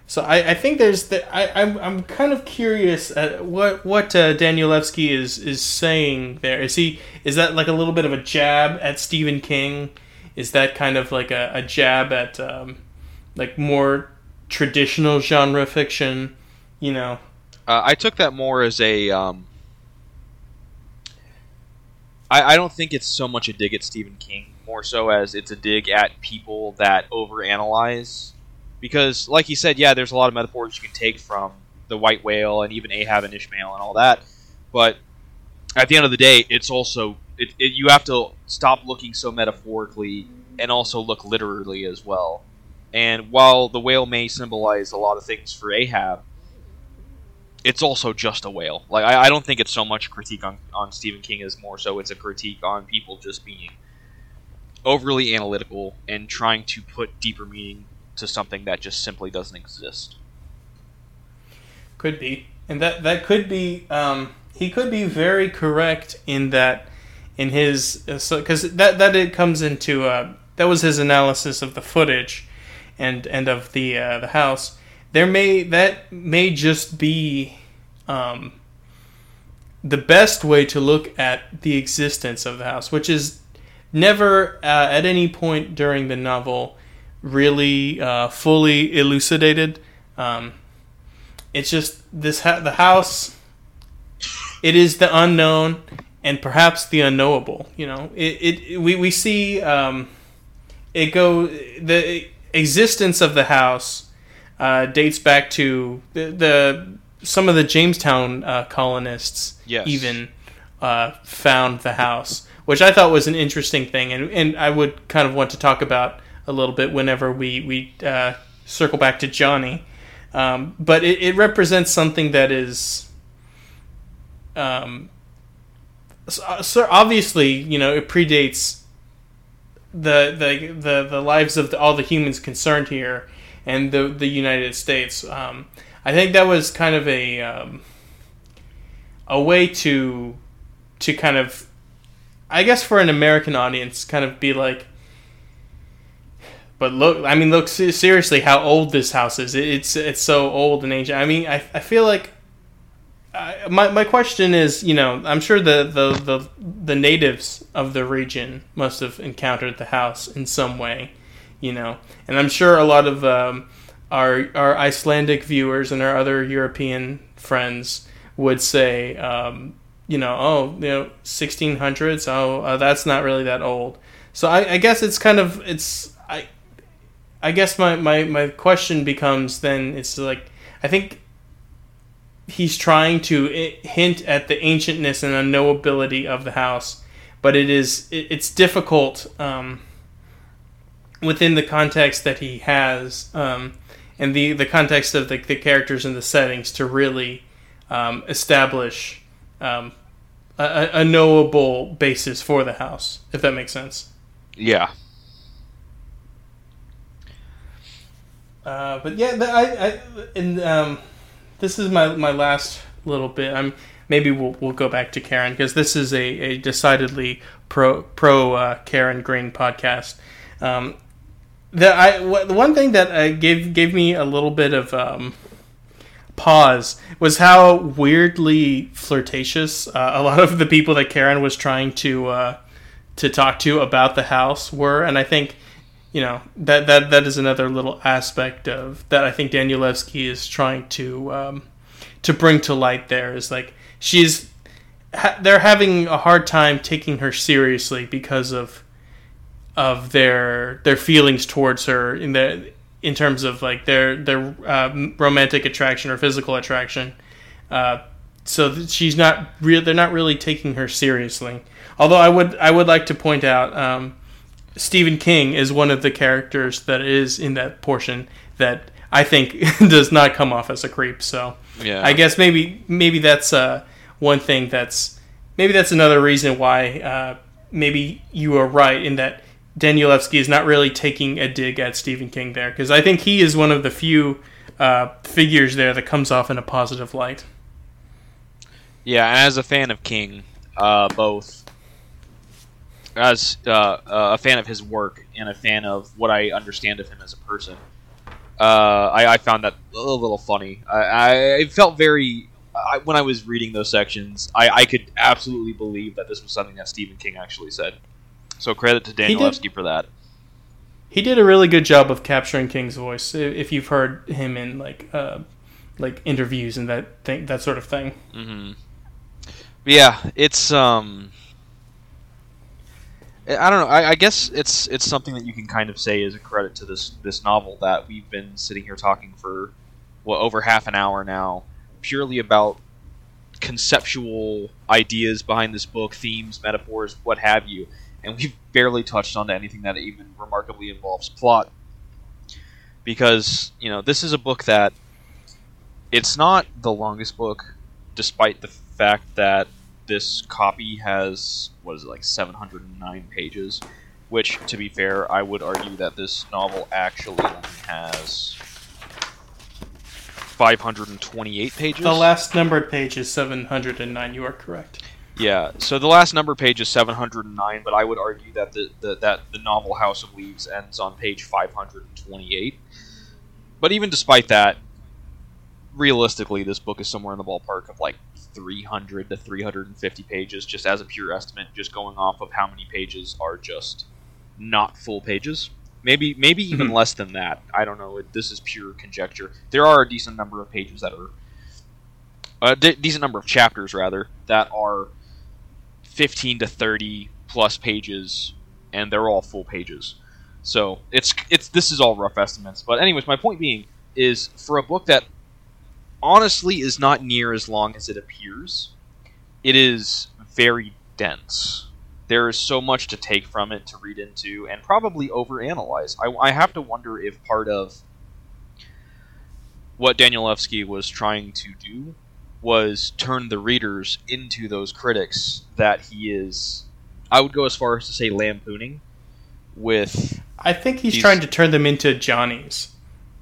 So I, I think there's the I I'm, I'm kind of curious at what what uh, Danielewski is is saying there. Is he is that like a little bit of a jab at Stephen King? Is that kind of like a, a jab at um, like more traditional genre fiction? You know, Uh, I took that more as a. Um, I, I don't think it's so much a dig at Stephen King, more so as it's a dig at people that overanalyze. Because, like you said, yeah, there's a lot of metaphors you can take from the white whale and even Ahab and Ishmael and all that. But at the end of the day, it's also it, it, you have to stop looking so metaphorically and also look literally as well. And while the whale may symbolize a lot of things for Ahab, it's also just a whale. Like I, I don't think it's so much a critique on, on Stephen King as more so it's a critique on people just being overly analytical and trying to put deeper meaning to something that just simply doesn't exist. could be, and that that could be. Um, he could be very correct in that in his uh, so because that that it comes into uh, that was his analysis of the footage and and of the uh, the house. There may that may just be um, the best way to look at the existence of the house, which is never uh, at any point during the novel really uh, fully elucidated. Um, it's just this ha- the house. It is the unknown and perhaps the unknowable. You know, it, it we we see um, it go the existence of the house uh, dates back to the, the some of the Jamestown uh, colonists Yes. even uh, found the house, which I thought was an interesting thing, and and I would kind of want to talk about a little bit whenever we we uh, circle back to Johnny. Um, but it, it represents something that is, um, so, so obviously, you know, it predates the the the, the lives of the, all the humans concerned here and the the United States. Um, I think that was kind of a um, a way to to kind of, I guess, for an American audience, kind of be like but look, I mean, look seriously how old this house is. It's it's so old and ancient. I mean, I, I feel like My my question is, you know, I'm sure the, the the the natives of the region must have encountered the house in some way, you know, and I'm sure a lot of um, our our Icelandic viewers and our other European friends would say, um, you know, oh, you know, 1600s. Oh, uh, that's not really that old. So I, I guess it's kind of it's I I guess my, my, my question becomes then it's like I think he's trying to hint at the ancientness and unknowability of the house, but it is it, it's difficult um, within the context that he has um, and the the context of the, the characters and the settings to really um, establish um, a, a knowable basis for the house, if that makes sense. Yeah, Uh, but yeah, I, I and um, this is my my last little bit. I'm maybe we'll we'll go back to Karen because this is a, a decidedly pro pro uh, Karen Green podcast. Um, the I w- the one thing that gave gave me a little bit of um, pause was how weirdly flirtatious uh, a lot of the people that Karen was trying to uh, to talk to about the house were, and I think you know that that that is another little aspect of that I think Danielewski is trying to um, to bring to light. There is like she's ha- they're having a hard time taking her seriously because of of their their feelings towards her in the in terms of like their their uh, romantic attraction or physical attraction. Uh, so she's not real. They're not really taking her seriously. Although I would I would like to point out. Um, Stephen King is one of the characters that is in that portion that I think does not come off as a creep. So yeah. I guess maybe maybe that's uh, one thing that's maybe that's another reason why uh, maybe you are right in that Danielewski is not really taking a dig at Stephen King there because I think he is one of the few uh, figures there that comes off in a positive light. Yeah, as a fan of King, uh, both as uh, uh, a fan of his work and a fan of what I understand of him as a person, uh, I, I, found that a little funny. I, I felt very I, when I was reading those sections. I, I, could absolutely believe that this was something that Stephen King actually said. So credit to Danielewski for that. He did a really good job of capturing King's voice. If you've heard him in like uh, like interviews and that thing, that sort of thing. Mm-hmm. yeah, it's um I don't know. I, I, guess it's it's something that you can kind of say is a credit to this this novel that we've been sitting here talking for well over half an hour now, purely about conceptual ideas behind this book, themes, metaphors, what have you, and we've barely touched on anything that even remarkably involves plot. Because you know this is a book that it's not the longest book, despite the fact that this copy has what is it like 709 pages, which, to be fair, I would argue that this novel actually has 528 pages. The last numbered page is 709. You are correct. Yeah, so the last number page is 709, but I would argue that the, the that the novel House of Leaves ends on page 528. But even despite that, realistically, this book is somewhere in the ballpark of like 300 to 350 pages, just as a pure estimate, just going off of how many pages are just not full pages. Maybe maybe even mm-hmm. less than that. I don't know. This is pure conjecture. There are a decent number of pages that are a decent number of chapters rather that are 15 to 30 plus pages, and they're all full pages. So it's it's this is all rough estimates. But anyways, my point being is for a book that honestly is not near as long as it appears. It is very dense. There is so much to take from it, to read into, and probably overanalyze. I, I have to wonder if part of what Danielewski was trying to do was turn the readers into those critics that he is. I would go as far as to say lampooning with. I think he's these, trying to turn them into Johnnies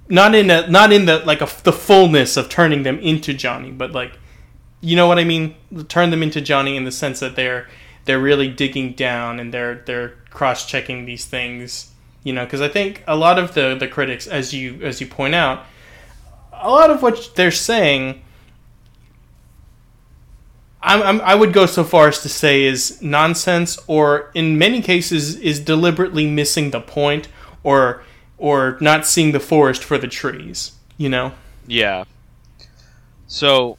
not in a not in the like a, the fullness of turning them into Johnny, but like you know what I mean. Turn them into Johnny in the sense that they're they're really digging down and they're they're cross checking these things You know, because I think a lot of the the critics, as you as you point out, a lot of what they're saying. I'm, I'm, I would go so far as to say is nonsense, or in many cases is deliberately missing the point, or or not seeing the forest for the trees. You know. Yeah. So,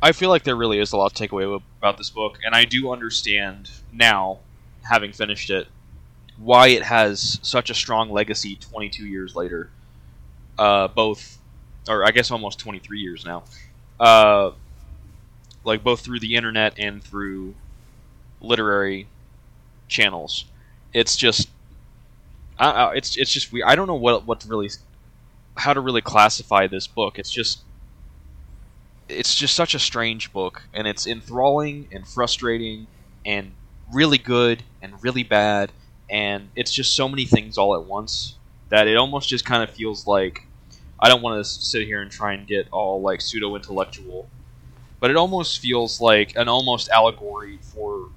I feel like there really is a lot to take away about this book, and I do understand now, having finished it, why it has such a strong legacy 22 years later. Uh, both, or I guess almost 23 years now. Uh, like both through the internet and through literary channels. It's just, I, it's it's just weird. I don't know what what to really, how to really classify this book. It's just it's just such a strange book, and it's enthralling and frustrating, and really good and really bad, and it's just so many things all at once that it almost just kind of feels like I don't want to sit here and try and get all like pseudo intellectual, but it almost feels like an almost allegory for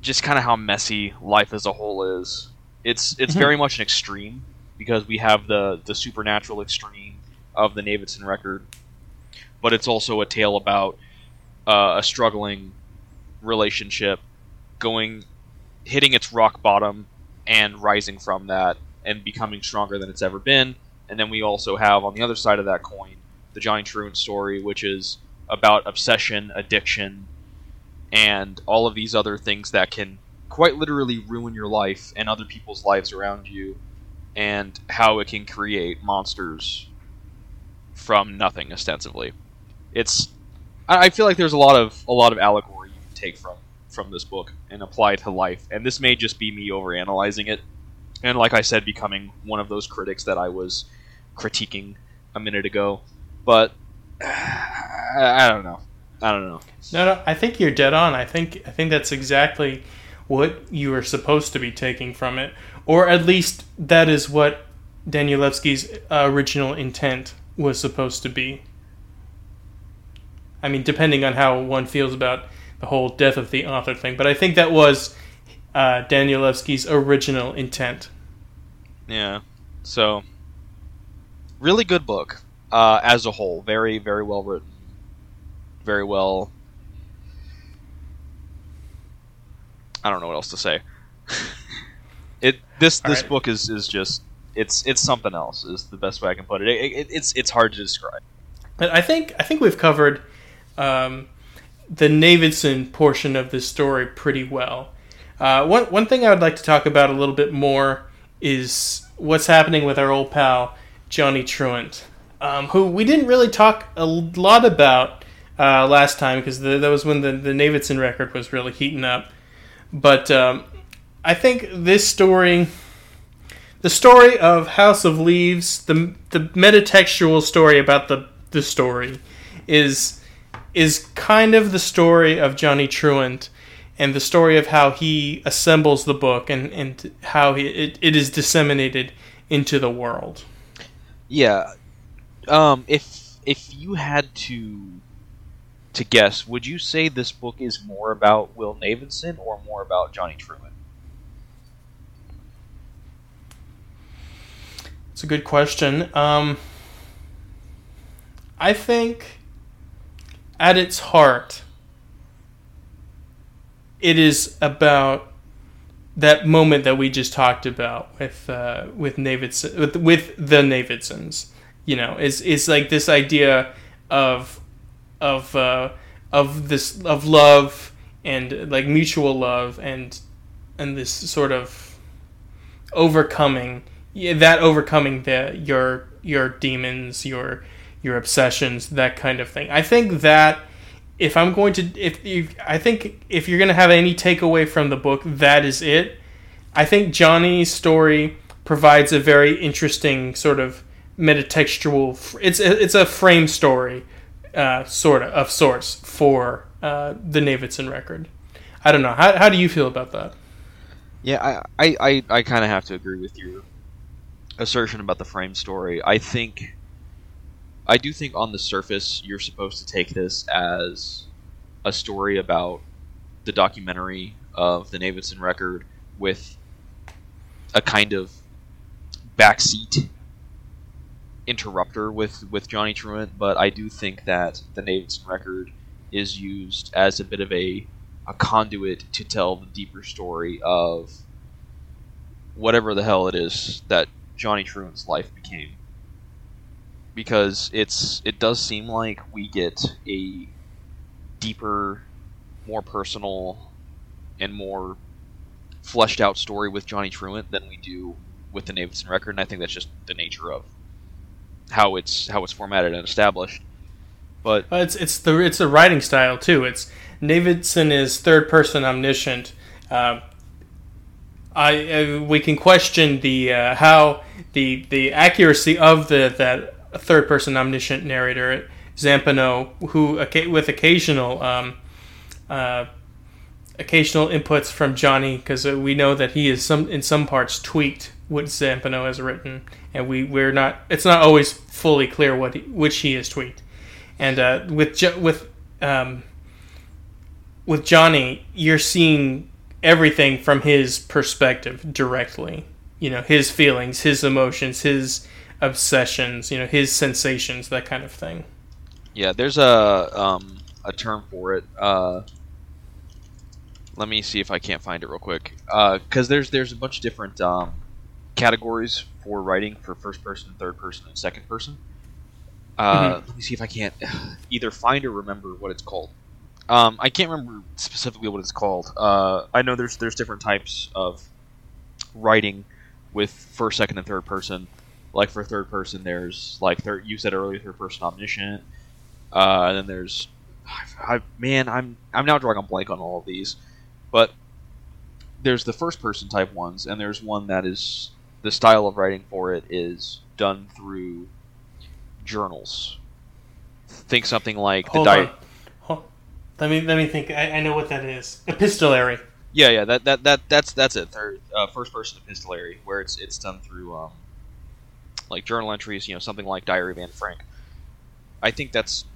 just kind of how messy life as a whole is. It's it's Mhm. very much an extreme because we have the the supernatural extreme of the Navidson record, but it's also a tale about uh, a struggling relationship going hitting its rock bottom and rising from that and becoming stronger than it's ever been. And then we also have on the other side of that coin the Johnny Truant story, which is about obsession, addiction, and all of these other things that can quite literally ruin your life and other people's lives around you, and how it can create monsters from nothing, ostensibly. It's I feel like there's a lot of a lot of allegory you can take from from this book and apply to life, and this may just be me overanalyzing it, and like I said, becoming one of those critics that I was critiquing a minute ago. But I, I don't know. I don't know. No, no, I think you're dead on. I think I think that's exactly what you are supposed to be taking from it, or at least that is what Danielewski's uh, original intent was supposed to be. I mean, depending on how one feels about the whole death of the author thing, but I think that was uh, Danielewski's original intent. Yeah. So, really good book uh, as a whole. Very, very well written. Very well. I don't know what else to say. it this All this right. book is, is just it's it's something else is the best way I can put it. It, it. It's it's hard to describe. But I think I think we've covered um, the Navidson portion of this story pretty well. Uh, one one thing I would like to talk about a little bit more is what's happening with our old pal Johnny Truant, um, who we didn't really talk a lot about uh, last time because that was when the the Navidson record was really heating up. But um, I think this story the story of House of Leaves, the the metatextual story about the the story, is is kind of the story of Johnny Truant and the story of how he assembles the book and, and how he, it, it is disseminated into the world. Yeah. Um. If if you had to to guess, would you say this book is more about Will Navidson or more about Johnny Truant? It's a good question. Um, I think at its heart, it is about that moment that we just talked about with uh, with Navidson, with with the Navidsons. You know, is is like this idea of of uh, of this of love and like mutual love and and this sort of overcoming yeah, that overcoming the your your demons, your your obsessions, that kind of thing. I think that if I'm going to if, if I think if you're going to have any takeaway from the book, that is it. I think Johnny's story provides a very interesting sort of metatextual. It's it's a frame story, uh, sort of of sorts for uh, the Navidson record. I don't know. How, how do you feel about that? Yeah, I I, I, I kind of have to agree with your assertion about the frame story. I think I do think on the surface you're supposed to take this as a story about the documentary of the Navidson record with a kind of backseat interrupter with with Johnny Truant, but I do think that the Navidson record is used as a bit of a a conduit to tell the deeper story of whatever the hell it is that Johnny Truant's life became. Because it's it does seem like we get a deeper, more personal, and more fleshed out story with Johnny Truant than we do with the Navidson record, and I think that's just the nature of how it's how it's formatted and established. But Uh, it's it's the it's the writing style too. It's Navidson is third person omniscient. Uh, I uh, we can question the uh, how the the accuracy of the that third person omniscient narrator Zampano, who with occasional um, uh, occasional inputs from Johnny, because uh, we know that he is some in some parts tweaked what Zampano has written, and we we're not. It's not always fully clear what he, which he has tweaked, and uh, with with um, with Johnny, you're seeing everything from his perspective directly. You know, his feelings, his emotions, his obsessions, you know, his sensations, that kind of thing. Yeah, there's a um, a term for it. Uh, let me see if I can't find it real quick. Because there's there's a bunch of different um, categories for writing for first person, third person, and second person. Uh, Let me see if I can't either find or remember what it's called. Um, I can't remember specifically what it's called. Uh, I know there's there's different types of writing with first, second, and third person. Like for third person, there's like third. You said earlier, third person omniscient. Uh, and then there's, I, man, I'm I'm now drawing a blank on all of these, but there's the first person type ones, and there's one that is the style of writing for it is done through journals. Think something like Hold the diary. Let me let me think. I, I know what that is. Epistolary. Yeah, yeah, that, that, that that's that's it. Third, uh, first person epistolary, where it's it's done through um, like journal entries, you know, something like Diary of Anne Frank. I think that's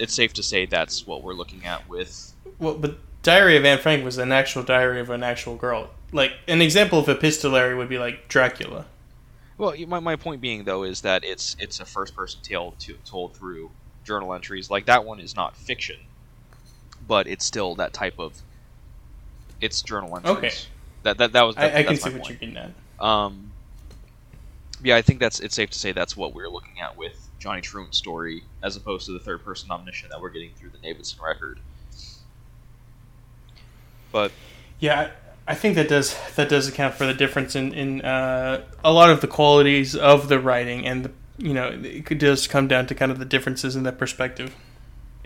it's safe to say that's what we're looking at with. Well, but Diary of Anne Frank was an actual diary of an actual girl. Like an example of epistolary would be like Dracula. Well, my, my point being though is that it's it's a first person tale to, told through journal entries. Like that one is not fiction, but it's still that type of. It's journal entries. Okay. That that that was. That, I, I can see what point. you mean at. Um, yeah, I think that's it's safe to say that's what we're looking at with Johnny Truant's story, as opposed to the third person omniscient that we're getting through the Navidson record. But Yeah, I, think that does that does account for the difference in in uh, a lot of the qualities of the writing, and the, you know it could just come down to kind of the differences in that perspective.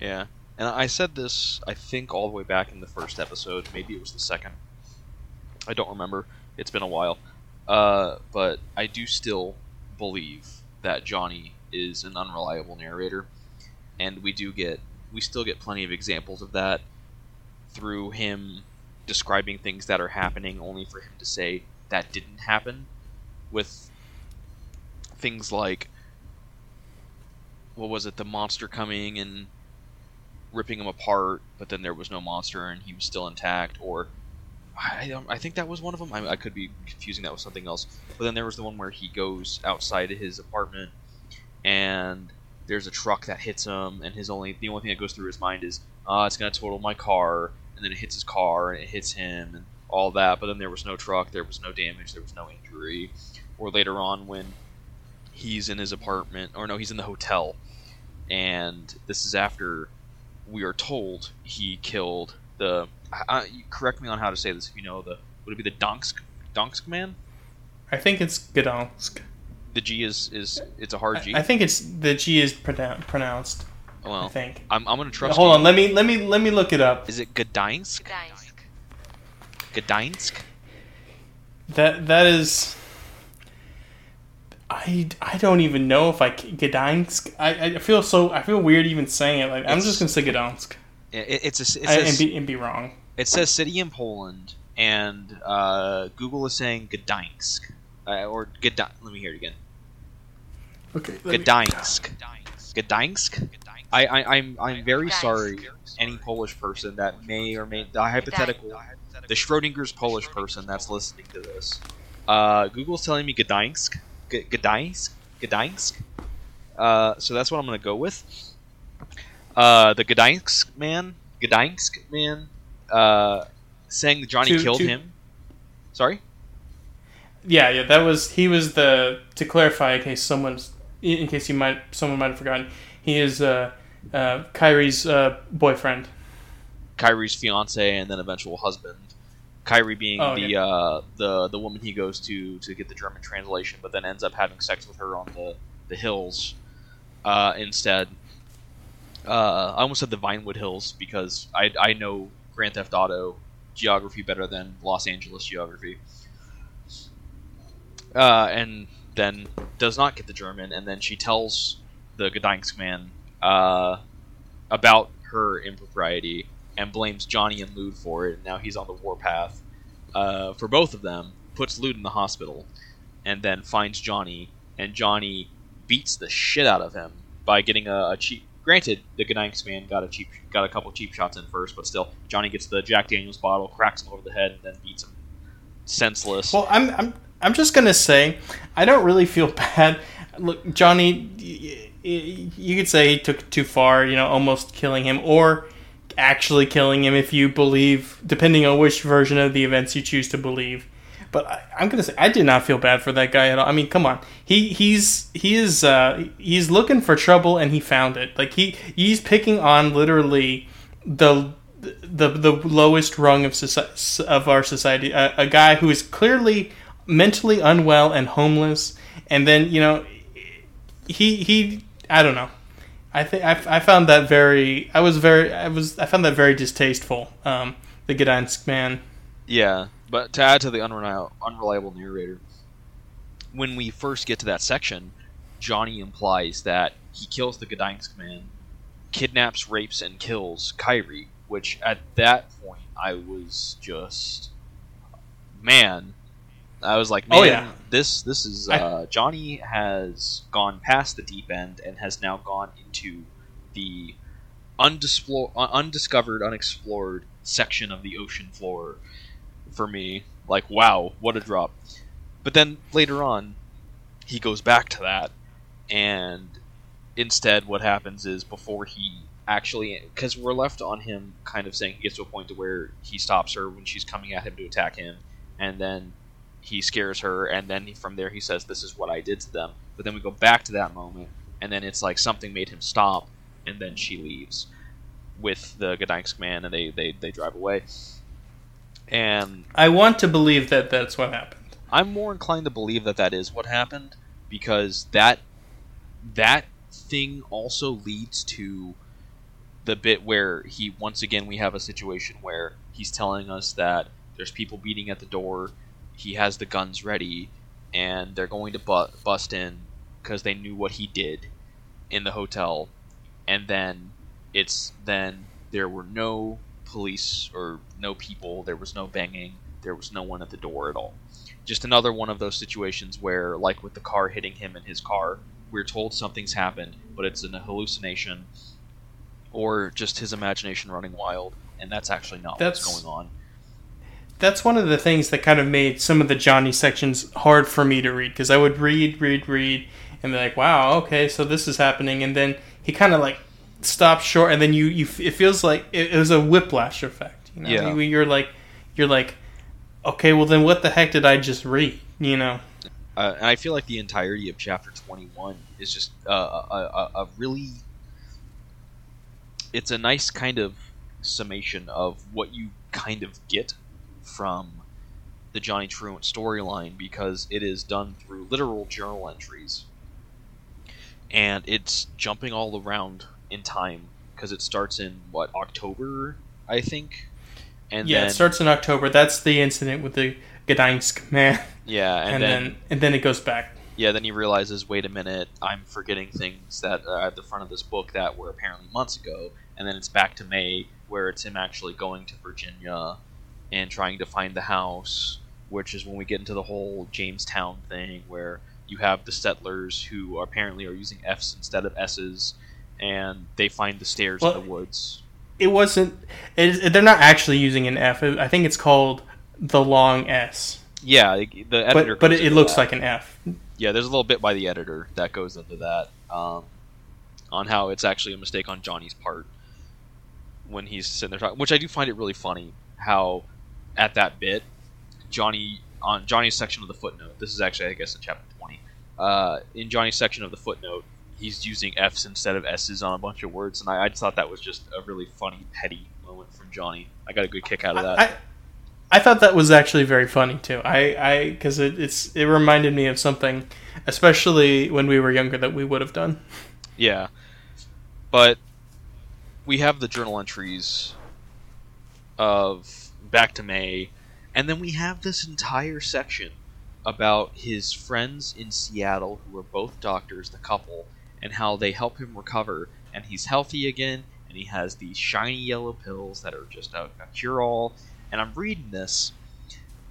yeah, and I said this I think all the way back in the first episode, maybe it was the second. I don't remember. It's been a while, uh, but I do still believe that Johnny is an unreliable narrator, and we do get we still get plenty of examples of that through him describing things that are happening only for him to say that didn't happen with things like what was it the monster coming and ripping him apart but then there was no monster and he was still intact or I, I think that was one of them. I, I could be confusing that with something else. But then there was the one where he goes outside of his apartment and there's a truck that hits him and his only the only thing that goes through his mind is uh, it's gonna total my car and then it hits his car and it hits him and all that. But then there was no truck, there was no damage, there was no injury. Or later on when he's in his apartment, or no, he's in the hotel, and this is after we are told he killed the. I- correct me on how to say this if you know the. Would it be the Donsk Donsk man? I think it's Gdansk. The G is is it's a hard G. I, I think it's the G is pronoun- pronounced. I well, think. I'm, I'm gonna trust. Hold you. on, let me let me let me look it up. Is it Gdańsk? Gdańsk. Gdańsk? That that is. I, I don't even know if I c- Gdansk. I, I feel so I feel weird even saying it. Like I'm just gonna say Gdansk It, it's a, it I- says and be and be wrong. It says city in Poland, and uh, Google is saying Gdańsk. Uh, or Gdańsk. Let me hear it again. Okay. gdańsk. Gdańsk. Gdańsk? I, I, I'm, I'm very Gdańsk. sorry, any Polish person that may or may. The hypothetical. The Schrodinger's Polish person that's listening to this. Uh, Google's telling me Gdansk, G- Gdansk, Gdansk. Uh, so that's what I'm gonna go with. Uh, the Gdansk man, Gdansk man, uh, saying that Johnny To- killed to- him. Sorry. Yeah, yeah, that was he was the to clarify in case someone's in case you might someone might have forgotten. He is uh, uh, Kyrie's uh, boyfriend. Kyrie's fiance and then eventual husband. Kyrie being Oh, the okay. uh, the the woman he goes to to get the German translation, but then ends up having sex with her on the the hills uh, instead. Uh, I almost said the Vinewood Hills because I I know Grand Theft Auto geography better than Los Angeles geography. Uh, and then does not get the German, and then she tells the Gdansk man uh, about her impropriety and blames Johnny and Lude for it. And now he's on the warpath uh, for both of them. Puts Lude in the hospital, and then finds Johnny, and Johnny beats the shit out of him by getting a, a cheap. Granted, the Gdansk man got a cheap, got a couple cheap shots in first, but still, Johnny gets the Jack Daniels bottle, cracks him over the head, and then beats him senseless. Well, I'm I'm I'm just gonna say I don't really feel bad. Look, Johnny, you could say he took too far, you know, almost killing him, or actually killing him if you believe, depending on which version of the events you choose to believe. But I, I'm gonna say I did not feel bad for that guy at all. I mean, come on, he he's he is uh, he's looking for trouble and he found it. Like he he's picking on literally the the the lowest rung of soci- of our society. A, a guy who is clearly mentally unwell and homeless, and then you know he he I don't know. I think I, found that very I was very I was I found that very distasteful. Um, the Gdansk man. Yeah, but to add to the unreliable, unreliable narrator, when we first get to that section, Johnny implies that he kills the Gdansk man, kidnaps, rapes, and kills Kyrie. Which at that point I was just, man, I was like, man, Oh, yeah. this this is I- uh, Johnny has gone past the deep end and has now gone into the undisplor- uh, undiscovered, unexplored section of the ocean floor for me. Like, wow, what a drop. But then later on, he goes back to that, and instead, what happens is before he actually, because we're left on him kind of saying he gets to a point to where he stops her when she's coming at him to attack him, and then he scares her, and then he, from there he says, "This is what I did to them." But then we go back to that moment, and then it's like something made him stop, and then she leaves with the Gdansk man, and they they, they drive away. And I want to believe that that's what happened. I'm more inclined to believe that that is what happened because that that thing also leads to the bit where he once again we have a situation where he's telling us that there's people beating at the door, he has the guns ready, and they're going to bu- bust in because they knew what he did in the hotel, and then it's then there were no police or no people, there was no banging, there was no one at the door at all. Just another one of those situations where, like with the car hitting him in his car, we're told something's happened, but it's an hallucination or just his imagination running wild, and that's actually not That's- what's going on. That's one of the things that kind of made some of the Johnny sections hard for me to read because I would read, read, read, and be like, "Wow, okay, so this is happening," and then he kind of like stops short, and then you, you it feels like it, it was a whiplash effect. You know? Yeah. You- you're like, you're like, okay, well then what the heck did I just read? You know? Uh, and I feel like the entirety of chapter 21 is just uh, a, a, a really. It's a nice kind of summation of what you kind of get from the Johnny Truant storyline because it is done through literal journal entries. And it's jumping all around in time because it starts in, what, October, I think? And yeah, then, it starts in October. That's the incident with the Gdansk man, yeah, and, and, then then, and then it goes back. yeah, then he realizes, wait a minute, I'm forgetting things that are at the front of this book that were apparently months ago, and then it's back to May, where it's him actually going to Virginia and trying to find the house, which is when we get into the whole Jamestown thing, where you have the settlers who apparently are using F's instead of S's, and they find the stairs Well, in the woods. It wasn't. It, they're not actually using an F. I think it's called the long S. Yeah, the editor. but but it, it looks that. like an F. yeah. There's a little bit by the editor that goes into that um, on how it's actually a mistake on Johnny's part when he's sitting there talking. Which I do find it really funny how at that bit Johnny on Johnny's section of the footnote. This is actually I guess in chapter twenty. Uh, in Johnny's section of the footnote, he's using F's instead of S's on a bunch of words, and I, I just thought that was just a really funny, petty moment from Johnny. I got a good kick out of that. I, I thought that was actually very funny too. I, I, because it, it's it reminded me of something, especially when we were younger, that we would have done. Yeah. But we have the journal entries of back to May, and then we have this entire section about his friends in Seattle who are both doctors, the couple, and how they help him recover, and he's healthy again, and he has these shiny yellow pills that are just a, a cure all. And I'm reading this,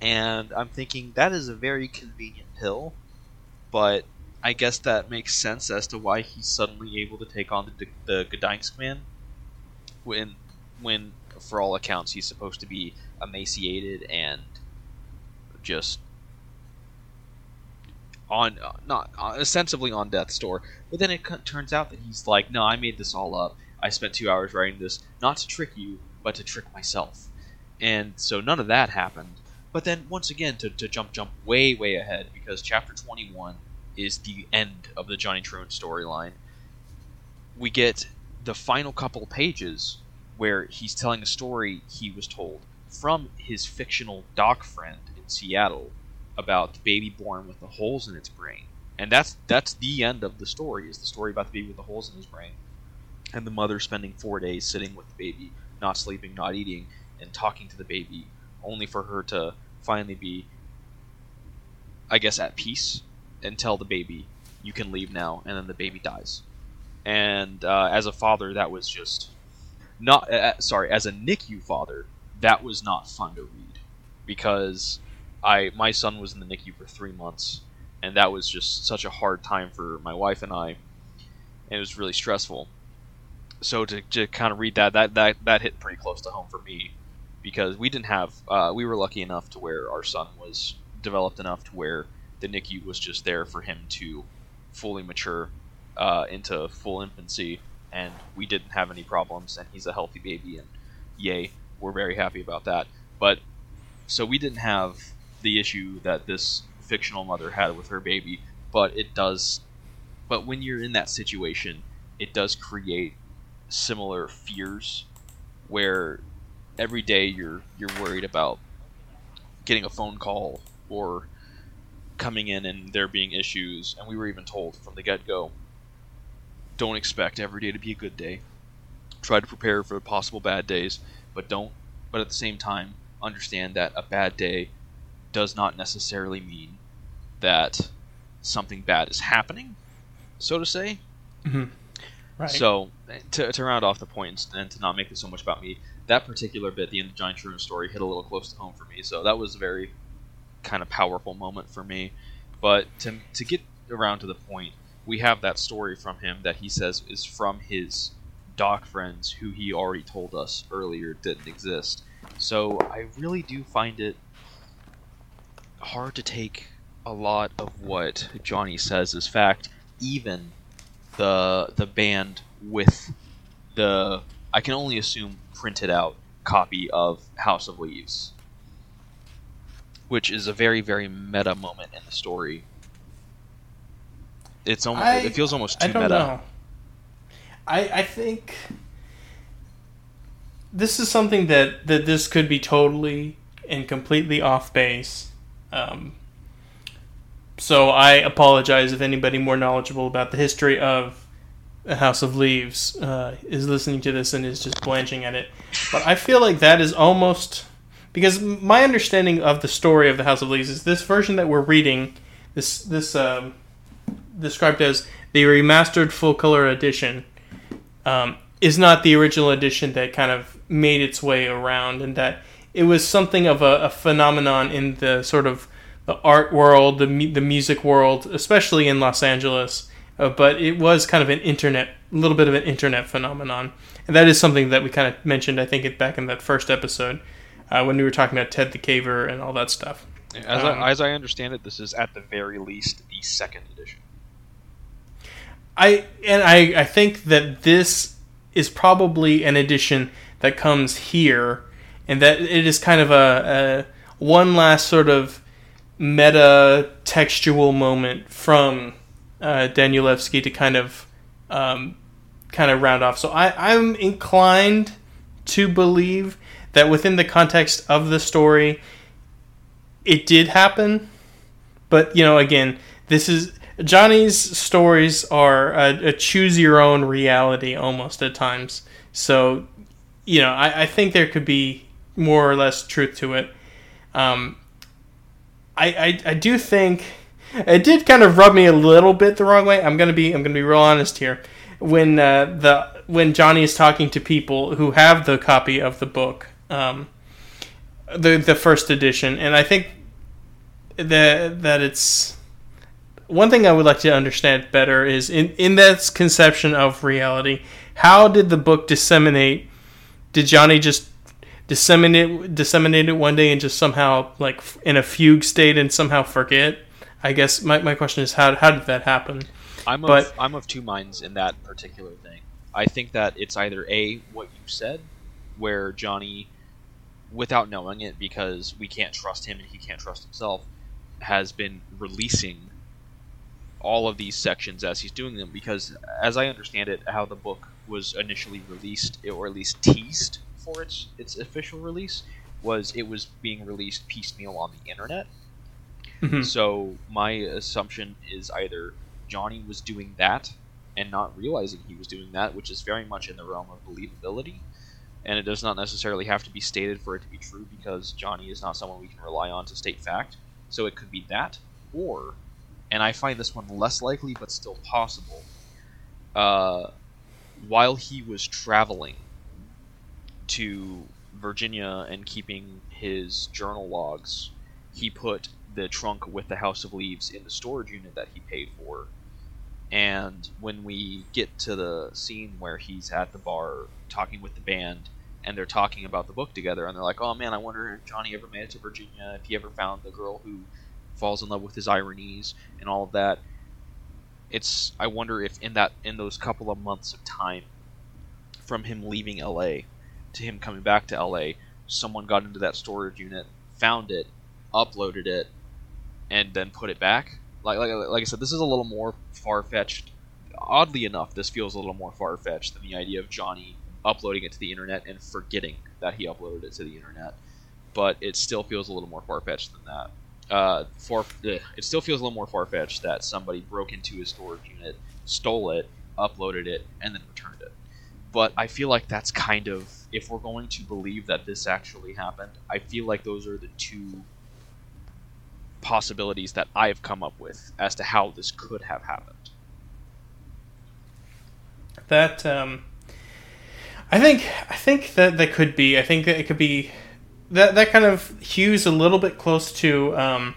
and I'm thinking that is a very convenient pill, but I guess that makes sense as to why he's suddenly able to take on the the Gdańsk man. When, when for all accounts he's supposed to be emaciated and just on uh, not uh, ostensibly on death's door. But then it turns out that he's like, no, I made this all up. I spent two hours writing this not to trick you, but to trick myself. And so none of that happened. But then once again, to, to jump jump way way ahead because chapter twenty one is the end of the Johnny Truant storyline. We get the final couple pages where he's telling a story he was told from his fictional doc friend in Seattle about the baby born with the holes in its brain. And that's that's the end of the story, is the story about the baby with the holes in his brain. And the mother spending four days sitting with the baby, not sleeping, not eating, and talking to the baby, only for her to finally be I guess at peace and tell the baby, "You can leave now," and then the baby dies. And uh, as a father, that was just not. Uh, sorry, as a NICU father, that was not fun to read because I my son was in the NICU for three months, and that was just such a hard time for my wife and I. And it was really stressful. So to, to kind of read that, that that that hit pretty close to home for me because we didn't have uh, we were lucky enough to where our son was developed enough to where the NICU was just there for him to fully mature uh, into full infancy, and we didn't have any problems, and he's a healthy baby, and yay, we're very happy about that. But so we didn't have the issue that this fictional mother had with her baby, but it does. But when you're in that situation, it does create similar fears, where every day you're you're worried about getting a phone call or coming in and there being issues, and we were even told from the get go don't expect every day to be a good day. Try to prepare for possible bad days, but don't, but at the same time, understand that a bad day does not necessarily mean that something bad is happening, so to say. Mhm. Right. So, to, to round off the points and to not make this so much about me, that particular bit, the end of Johnny Truant story, hit a little close to home for me. So that was a very kind of powerful moment for me. But to, to get around to the point, we have that story from him that he says is from his doc friends who he already told us earlier didn't exist. So I really do find it hard to take a lot of what Johnny says as fact, even the the band with the I can only assume printed out copy of House of Leaves, which is a very very meta moment in the story. It's almost I- it feels almost too I don't meta. know. I I think this is something that that this could be totally and completely off base. Um, so I apologize if anybody more knowledgeable about the history of the House of Leaves uh, is listening to this and is just blanching at it. But I feel like that is almost because my understanding of the story of the House of Leaves is this version that we're reading, this this um, described as the remastered full color edition, um, is not the original edition that kind of made its way around, and that it was something of a, a phenomenon in the sort of the art world, the mu- the music world, especially in Los Angeles. Uh, but it was kind of an internet, a little bit of an internet phenomenon, and that is something that we kind of mentioned, I think, it back in that first episode uh, when we were talking about Ted the Caver and all that stuff. As, Um, I, as I understand it, this is at the very least the second edition. I and I I think that this is probably an edition that comes here, and that it is kind of a, a one last sort of meta textual moment from uh, Danielewski to kind of um, kind of round off. So I, I'm inclined to believe that within the context of the story, it did happen. But you know, again, this is Johnny's stories are a, a choose your own reality almost at times. So, you know, I, I think there could be more or less truth to it. Um, I, I I do think it did kind of rub me a little bit the wrong way. I'm gonna be I'm gonna be real honest here. When uh, the when Johnny is talking to people who have the copy of the book, um, the the first edition, and I think that that it's one thing I would like to understand better is in in that conception of reality. How did the book disseminate? Did Johnny just disseminate disseminate it one day and just somehow like in a fugue state and somehow forget? I guess my, my question is how how did that happen? I'm of, But- I'm of two minds in that particular thing. I think that it's either a what you said, where Johnny, without knowing it, because we can't trust him and he can't trust himself, has been releasing all of these sections as he's doing them. Because as I understand it, how the book was initially released, or at least teased for its its official release, was it was being released piecemeal on the internet. Mhm. So my assumption is either Johnny was doing that and not realizing he was doing that, which is very much in the realm of believability, and it does not necessarily have to be stated for it to be true because Johnny is not someone we can rely on to state fact. So it could be that, or, and I find this one less likely but still possible. Uh, while he was traveling to Virginia and keeping his journal logs, he put the trunk with the House of Leaves in the storage unit that he paid for. And when we get to the scene where he's at the bar talking with the band, and they're talking about the book together, and they're like, "Oh man, I wonder if Johnny ever made it to Virginia, if he ever found the girl who falls in love with his ironies and all of that." It's I wonder if in that in those couple of months of time from him leaving LA to him coming back to LA, someone got into that storage unit, found it, uploaded it, and then put it back. Like like, like I said, this is a little more far fetched. Oddly enough, this feels a little more far fetched than the idea of Johnny uploading it to the internet and forgetting that he uploaded it to the internet. But it still feels a little more far fetched than that. Uh, ugh, it still feels a little more far fetched that somebody broke into his storage unit, stole it, uploaded it, and then returned it. But I feel like that's kind of if we're going to believe that this actually happened, I feel like those are the two possibilities that I've come up with as to how this could have happened. That um, I think I think that that could be. I think that it could be that that kind of hews a little bit close to. Um,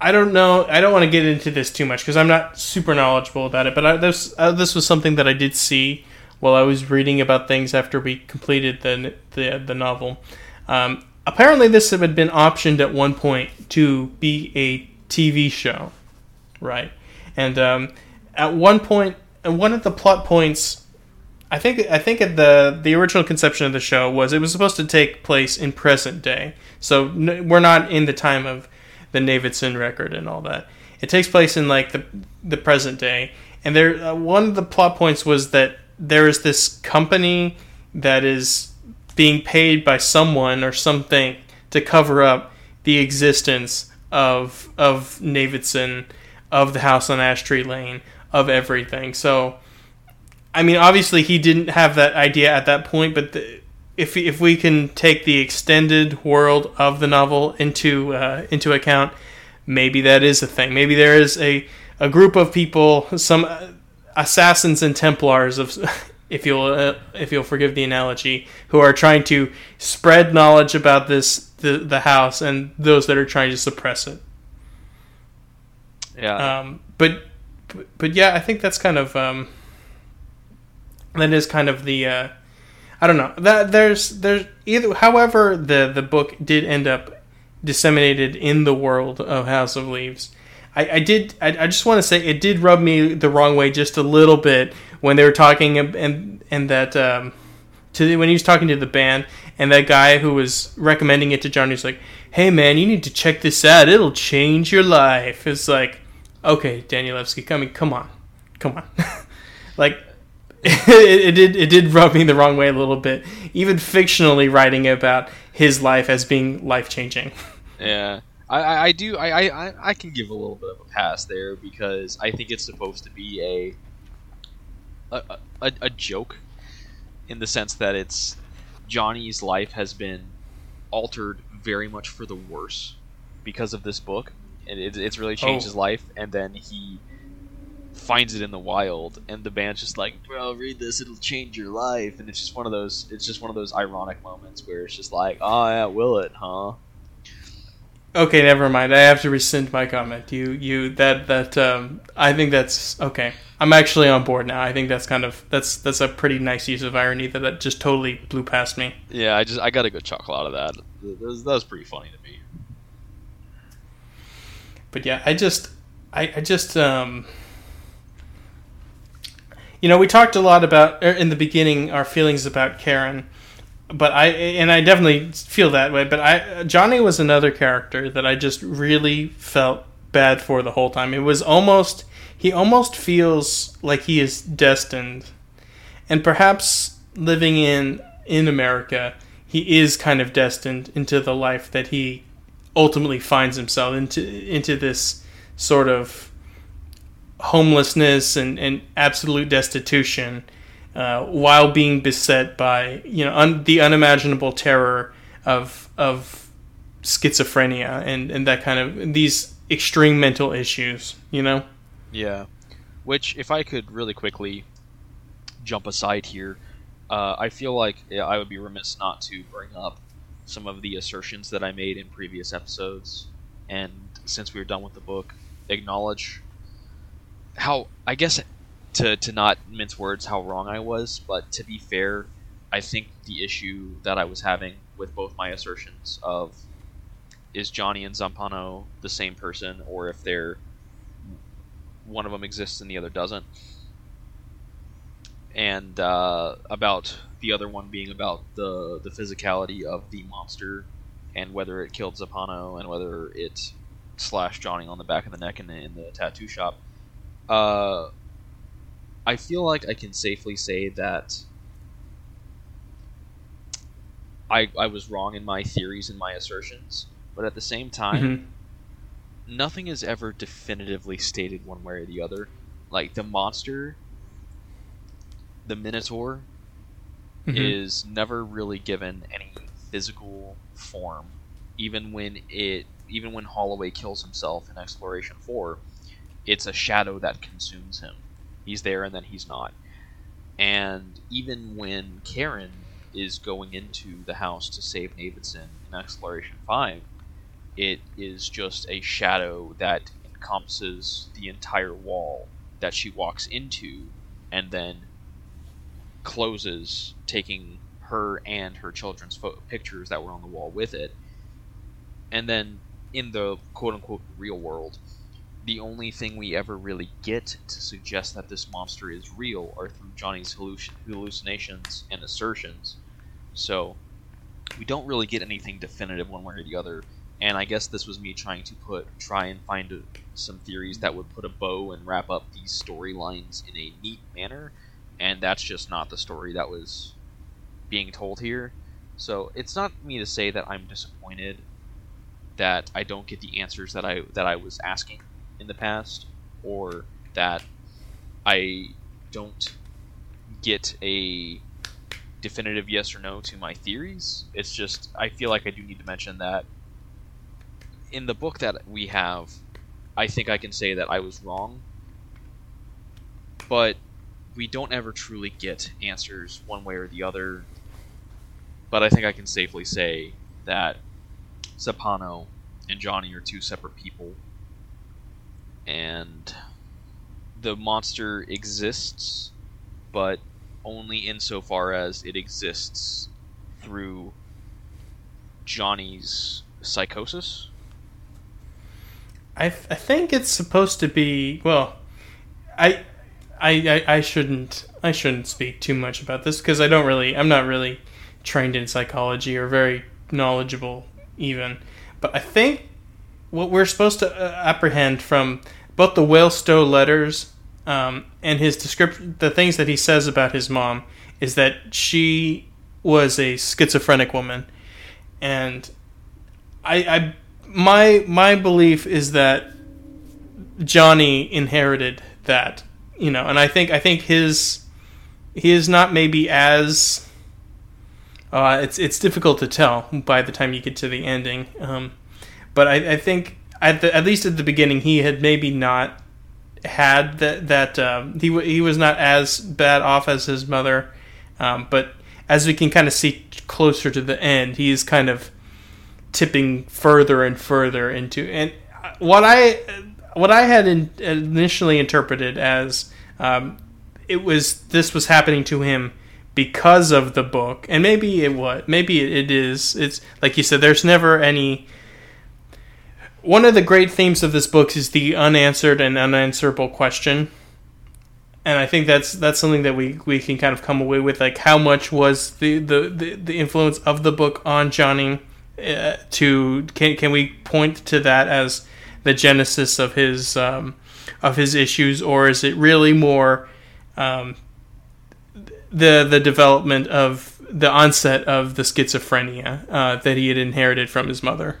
I don't know. I don't want to get into this too much because I'm not super knowledgeable about it. But I, this uh, this was something that I did see while I was reading about things after we completed the the, the novel. Um, apparently, this had been optioned at one point to be a TV show, right? And um, at one point, and one of the plot points, I think I think the the original conception of the show was it was supposed to take place in present day. So n- we're not in the time of the Navidson record and all that. It takes place in like the the present day, and there uh, one of the plot points was that there is this company that is being paid by someone or something to cover up the existence of of Navidson, of the house on Ash Tree Lane, of everything. So, I mean, obviously he didn't have that idea at that point, but the, if if we can take the extended world of the novel into uh, into account, maybe that is a thing. Maybe there is a a group of people, some uh, assassins and Templars of. If you'll, uh, if you'll forgive the analogy, who are trying to spread knowledge about this the, the house, and those that are trying to suppress it. Yeah, Um, but, but but yeah, I think that's kind of um, that is kind of the uh, I don't know that there's there's either however the the book did end up disseminated in the world of House of Leaves. I, I did. I, I just want to say it did rub me the wrong way just a little bit when they were talking and and that um, to the, when he was talking to the band and that guy who was recommending it to Johnny was like, "Hey man, you need to check this out. It'll change your life." It's like, okay, Danielewski, come come on, come on, like. it, it did it did rub me the wrong way a little bit, even fictionally writing about his life as being life changing. Yeah, I, I, I do I, I I can give a little bit of a pass there because I think it's supposed to be a a, a, a joke in the sense that it's Johnny's life has been altered very much for the worse because of this book, and it, it's really changed Oh. his life. And then he finds it in the wild, and the band's just like, "Bro, read this; it'll change your life." And it's just one of those. It's just one of those ironic moments where it's just like, "Oh yeah, will it, huh?" Okay, never mind. I have to rescind my comment. You, you, that, that, um, I think that's okay. I'm actually on board now. I think that's kind of that's that's a pretty nice use of irony that that just totally blew past me. Yeah, I just I got a good chuckle out of that. That was, that was pretty funny to me. But yeah, I just, I, I just, um, you know, we talked a lot about er, in the beginning our feelings about Karen, but I and I definitely feel that way. But I Johnny was another character that I just really felt bad for the whole time. It was almost he almost feels like he is destined, and perhaps living in in America, he is kind of destined into the life that he ultimately finds himself into into this sort of homelessness and, and absolute destitution uh, while being beset by you know un- the unimaginable terror of of schizophrenia and, and that kind of these extreme mental issues you know Yeah. Which, if I could really quickly jump aside here, uh, I feel like I would be remiss not to bring up some of the assertions that I made in previous episodes, and since we were done with the book, acknowledge how I guess to to not mince words how wrong I was, but to be fair, I think the issue that I was having with both my assertions of is Johnny and Zampano the same person, or if they're one of them exists and the other doesn't, and uh, about the other one being about the the physicality of the monster and whether it killed Zampano and whether it slashed Johnny on the back of the neck in the, in the tattoo shop. Uh, I feel like I can safely say that I I was wrong in my theories and my assertions, but at the same time, Mhm. nothing is ever definitively stated one way or the other. Like the monster, the Minotaur, Mhm. is never really given any physical form, even when it even when Holloway kills himself in Exploration Four, it's a shadow that consumes him. He's there and then he's not. And even when Karen is going into the house to save Navidson in Exploration Five, it is just a shadow that encompasses the entire wall that she walks into and then closes, taking her and her children's pho- pictures that were on the wall with it. And then in the quote unquote real world, the only thing we ever really get to suggest that this monster is real are through Johnny's halluc- hallucinations and assertions. So we don't really get anything definitive one way or the other. And I guess this was me trying to put try and find a, some theories that would put a bow and wrap up these storylines in a neat manner, and that's just not the story that was being told here. So it's not me to say that I'm disappointed that I don't get the answers that I that I was asking in the past, or that I don't get a definitive yes or no to my theories. It's just I feel like I do need to mention that in the book that we have, I think I can say that I was wrong. But we don't ever truly get answers one way or the other. But I think I can safely say that Zampano and Johnny are two separate people. And the monster exists, but only insofar as it exists through Johnny's psychosis. I, th- I think it's supposed to be well. I I I shouldn't I shouldn't speak too much about this because I don't really I'm not really trained in psychology or very knowledgeable even. But I think what we're supposed to uh, apprehend from both the Whalestoe letters um, and his description, the things that he says about his mom, is that she was a schizophrenic woman, and I, I my my belief is that Johnny inherited that, you know, and I think I think his he is not maybe as uh, it's it's difficult to tell by the time you get to the ending, um, but I, I think at the, at least at the beginning he had maybe not had that that um, he he was not as bad off as his mother, um, but as we can kind of see closer to the end, he is kind of tipping further and further into and what I what I had in, initially interpreted as um, it was this was happening to him because of the book, and maybe it what maybe it is. It's like you said. There's never any. One of the great themes of this book is the unanswered and unanswerable question, and I think that's that's something that we, we can kind of come away with. Like, how much was the the, the, the influence of the book on Johnny? Uh, to can can we point to that as the genesis of his um, of his issues, or is it really more um, the the development of the onset of the schizophrenia uh, that he had inherited from his mother.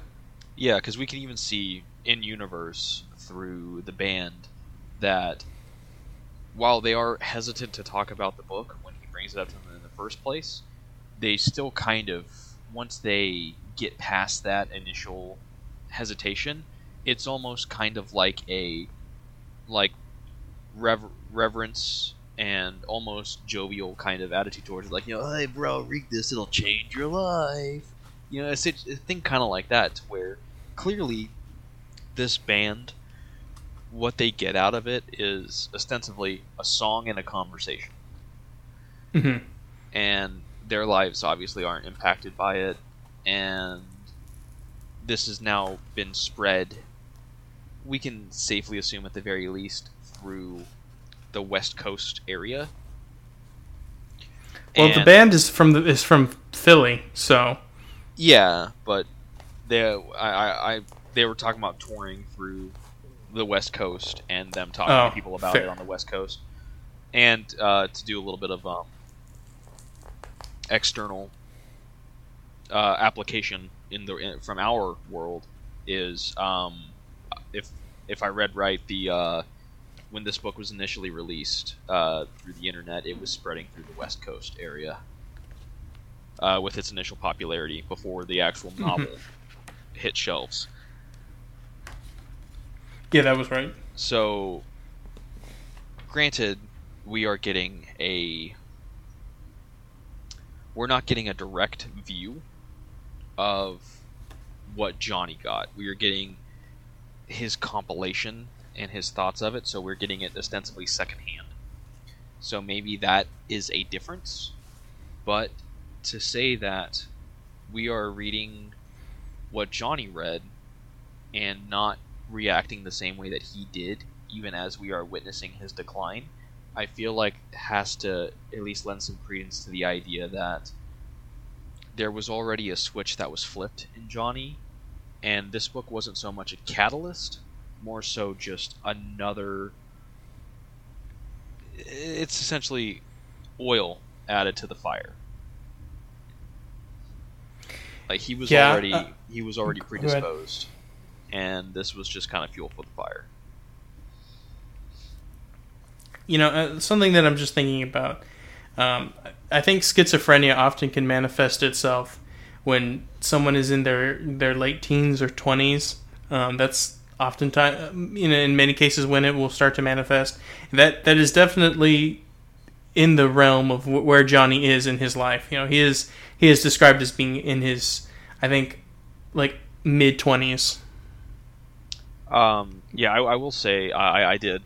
Yeah, because we can even see in universe through the band that while they are hesitant to talk about the book when he brings it up to them in the first place, they still kind of once they get past that initial hesitation, it's almost kind of like a like rever- reverence and almost jovial kind of attitude towards it, like you know, hey bro, read this, it'll change your life. You know, it's a thing kind of like that, where clearly this band, what they get out of it is ostensibly a song and a conversation, mm-hmm. and their lives obviously aren't impacted by it, and this has now been spread. We can safely assume, at the very least, through the West Coast area. Well, and the band is from the, is from Philly, so yeah, but they I, I they were talking about touring through the West Coast and them talking oh, to people about fair. it on the West Coast, and uh, to do a little bit of um, external uh, application in the in, from our world is um, if if I read right the uh, when this book was initially released uh, through the internet, it was spreading through the West Coast area uh, with its initial popularity before the actual mm-hmm. novel hit shelves. Yeah, that was right. So, granted, we are getting a. We're not getting a direct view of what Johnny got. We are getting his compilation and his thoughts of it, so we're getting it ostensibly secondhand. So maybe that is a difference, but to say that we are reading what Johnny read and not reacting the same way that he did, even as we are witnessing his decline, I feel like has to at least lend some credence to the idea that there was already a switch that was flipped in Johnny, and this book wasn't so much a catalyst more so just another. It's essentially oil added to the fire. Like he was yeah, already uh, he was already predisposed, and this was just kind of fuel for the fire. You know, uh, something that I'm just thinking about. Um, I think schizophrenia often can manifest itself when someone is in their their late teens or 20s. Um, that's oftentimes you know in many cases when it will start to manifest that that is definitely in the realm of where Johnny is in his life you know he is he is described as being in his I think like mid 20s um yeah I, I will say I, I did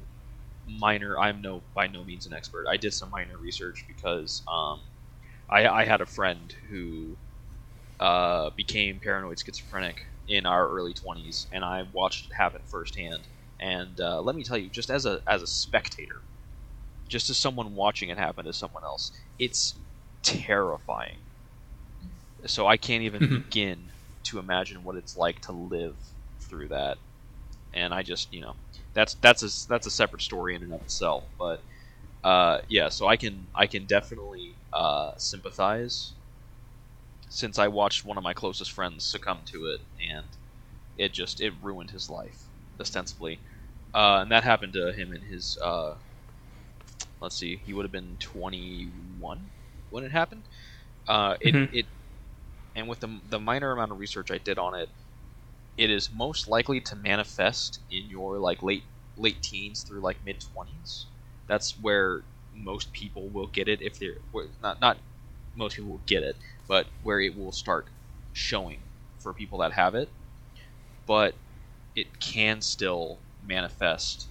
minor I'm no by no means an expert I did some minor research because um I, I had a friend who uh, became paranoid schizophrenic in our early 20s, and I watched it happen firsthand. And uh, let me tell you, just as a as a spectator, just as someone watching it happen to someone else, it's terrifying. So I can't even Mhm. begin to imagine what it's like to live through that. And I just, you know, that's that's a that's a separate story in and of itself. But uh, yeah, so I can I can definitely uh, sympathize since I watched one of my closest friends succumb to it, and it just it ruined his life ostensibly, uh, and that happened to him in his uh, let's see, he would have been 21 when it happened. Uh, it, Mhm. it and with the the minor amount of research I did on it, it is most likely to manifest in your like late late teens through like mid 20s. That's where most people will get it if they're not not most people will get it, but where it will start showing for people that have it. But it can still manifest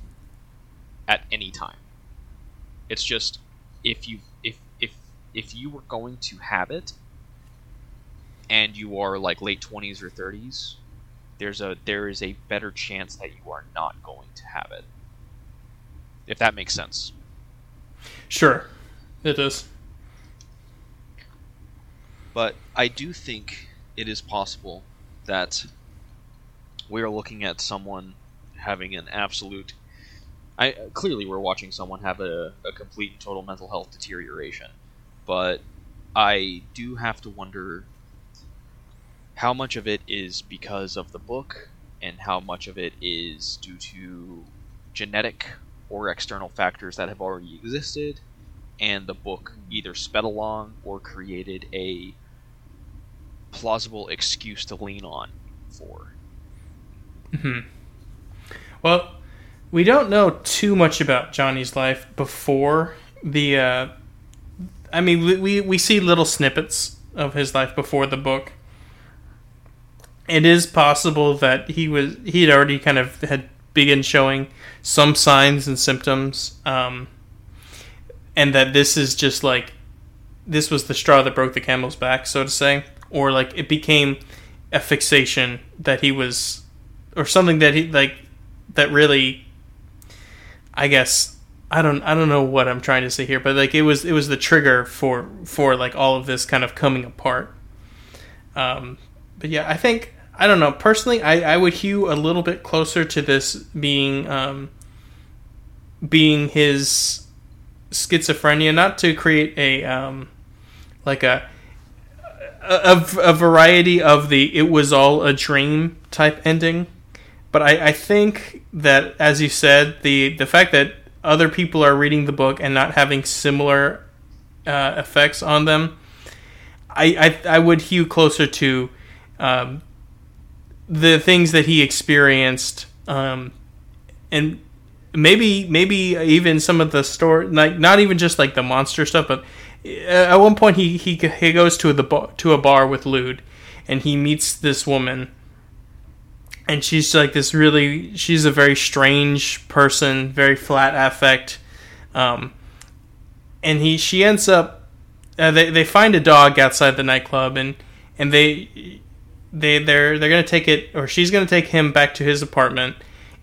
at any time. It's just if you if if if you were going to have it and you are like late 20s or 30s, there's a there is a better chance that you are not going to have it. If that makes sense. Sure, it does. But I do think it is possible that we are looking at someone having an absolute. I clearly we're watching someone have a, a complete and total mental health deterioration, but I do have to wonder how much of it is because of the book and how much of it is due to genetic or external factors that have already existed and the book either sped along or created a plausible excuse to lean on for. hmm Well, we don't know too much about Johnny's life before the. Uh, I mean, we we see little snippets of his life before the book. It is possible that he was he had already kind of had begun showing some signs and symptoms, um, and that this is just like this was the straw that broke the camel's back, so to say, or like it became a fixation that he was or something that he like that really I guess I don't I don't know what I'm trying to say here, but like it was it was the trigger for for like all of this kind of coming apart. Um, but yeah, I think I don't know personally. I I would hew a little bit closer to this being um, being his schizophrenia, not to create a um, like a a, a variety of the it was all a dream type ending but I, I think that as you said the the fact that other people are reading the book and not having similar uh, effects on them I, I i would hew closer to um, the things that he experienced um, and maybe maybe even some of the story like not even just like the monster stuff but uh, at one point he he, he goes to the bar, to a bar with Lude and he meets this woman and she's like this really she's a very strange person very flat affect um, and he she ends up uh, they, they find a dog outside the nightclub and and they they they're they're gonna take it or she's gonna take him back to his apartment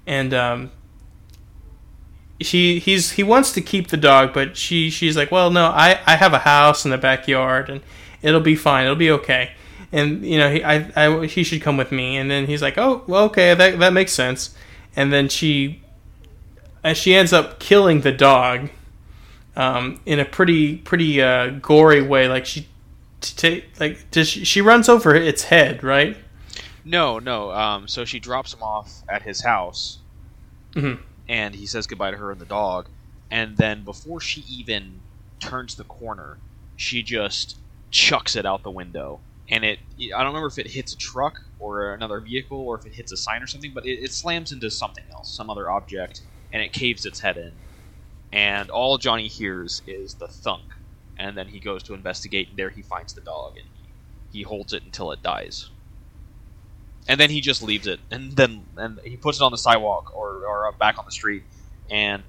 and um she he's he wants to keep the dog but she she's like well no i i have a house in the backyard and it'll be fine it'll be okay. And you know he i, I he should come with me and then he's like oh well okay that that makes sense. And then she she ends up killing the dog um, in a pretty pretty uh, gory way like she t- t- like does she, she runs over its head right No, no. Um, so she drops him off at his house, Mhm. and he says goodbye to her and the dog. And then before she even turns the corner, she just chucks it out the window. And it, I don't remember if it hits a truck or another vehicle or if it hits a sign or something, but it, it slams into something else, some other object, and it caves its head in. And all Johnny hears is the thunk. And then he goes to investigate, and there he finds the dog, and he, he holds it until it dies and then he just leaves it, and then and he puts it on the sidewalk or or back on the street, and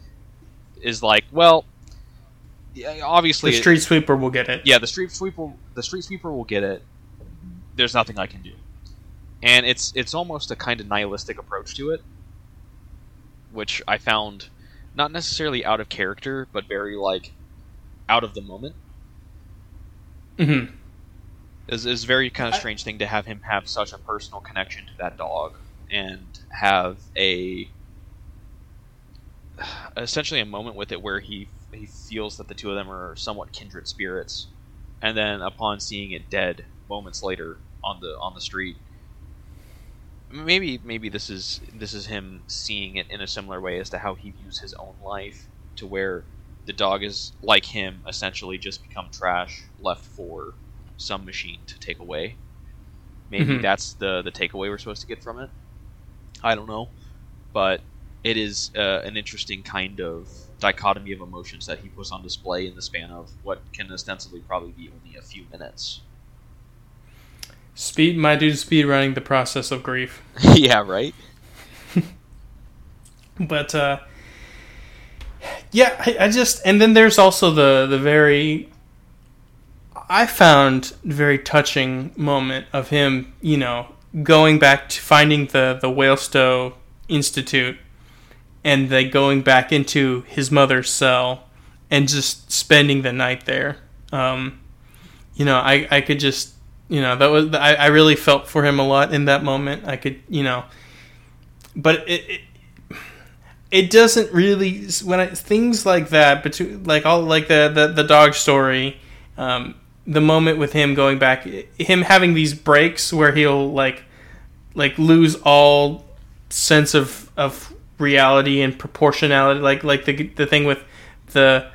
is like, well, obviously, the street sweeper will get it yeah, the street sweeper, the street sweeper will get it. There's nothing I can do. and it's it's almost a kind of nihilistic approach to it, which I found not necessarily out of character, but very like out of the moment. Mm-hmm. Is is very kind of strange thing to have him have such a personal connection to that dog and have a essentially a moment with it where he he feels that the two of them are somewhat kindred spirits, and then upon seeing it dead moments later on the on the street, maybe maybe this is this is him seeing it in a similar way as to how he views his own life, to where the dog is like him, essentially just become trash, left for some machine to take away. Maybe Mhm. that's the the takeaway we're supposed to get from it. I don't know, but it is uh, an interesting kind of dichotomy of emotions that he puts on display in the span of what can ostensibly probably be only a few minutes. Speed, my dude, speed running the process of grief. yeah, right. But uh, yeah, I, I just and then there's also the the very I found very touching moment of him, you know, going back to finding the the Whalestoe Institute and then going back into his mother's cell and just spending the night there. Um, you know, I, I could just, you know, that was I, I really felt for him a lot in that moment. I could, you know, but it, it it doesn't really when I, things like that between like all like the the, the dog story um, the moment with him going back him having these breaks where he'll like like lose all sense of of reality and proportionality like like the the thing with the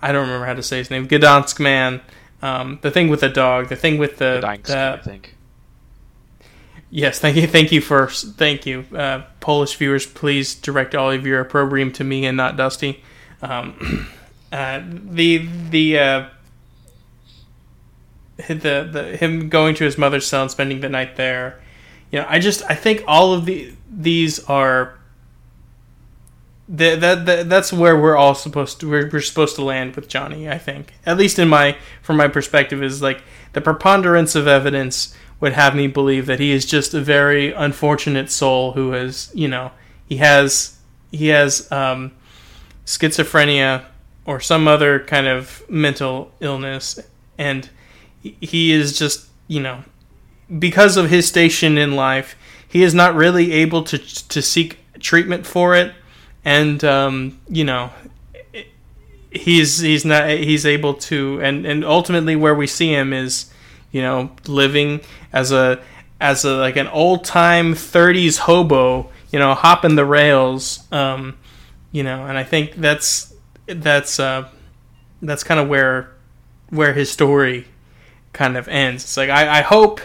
I don't remember how to say his name Gdansk man um, the thing with the dog the thing with the, the I think. Yes, thank you, thank you for thank you, uh, Polish viewers. Please direct all of your opprobrium to me and not Dusty. Um, uh, the the uh, the the him going to his mother's cell and spending the night there. You know, I just I think all of the these are. That, that, that that's where we're all supposed to we're, we're supposed to land with Johnny I think at least in my from my perspective is like the preponderance of evidence would have me believe that he is just a very unfortunate soul who has, you know, he has he has um, schizophrenia or some other kind of mental illness, and he is just, you know, because of his station in life, he is not really able to to seek treatment for it, and um, you know, he's he's not he's able to, and and ultimately where we see him is you know, living as a as a like an old time '30s hobo, you know, hopping the rails, um, you know, and I think that's that's uh, that's kind of where where his story kind of ends. It's like I, I hope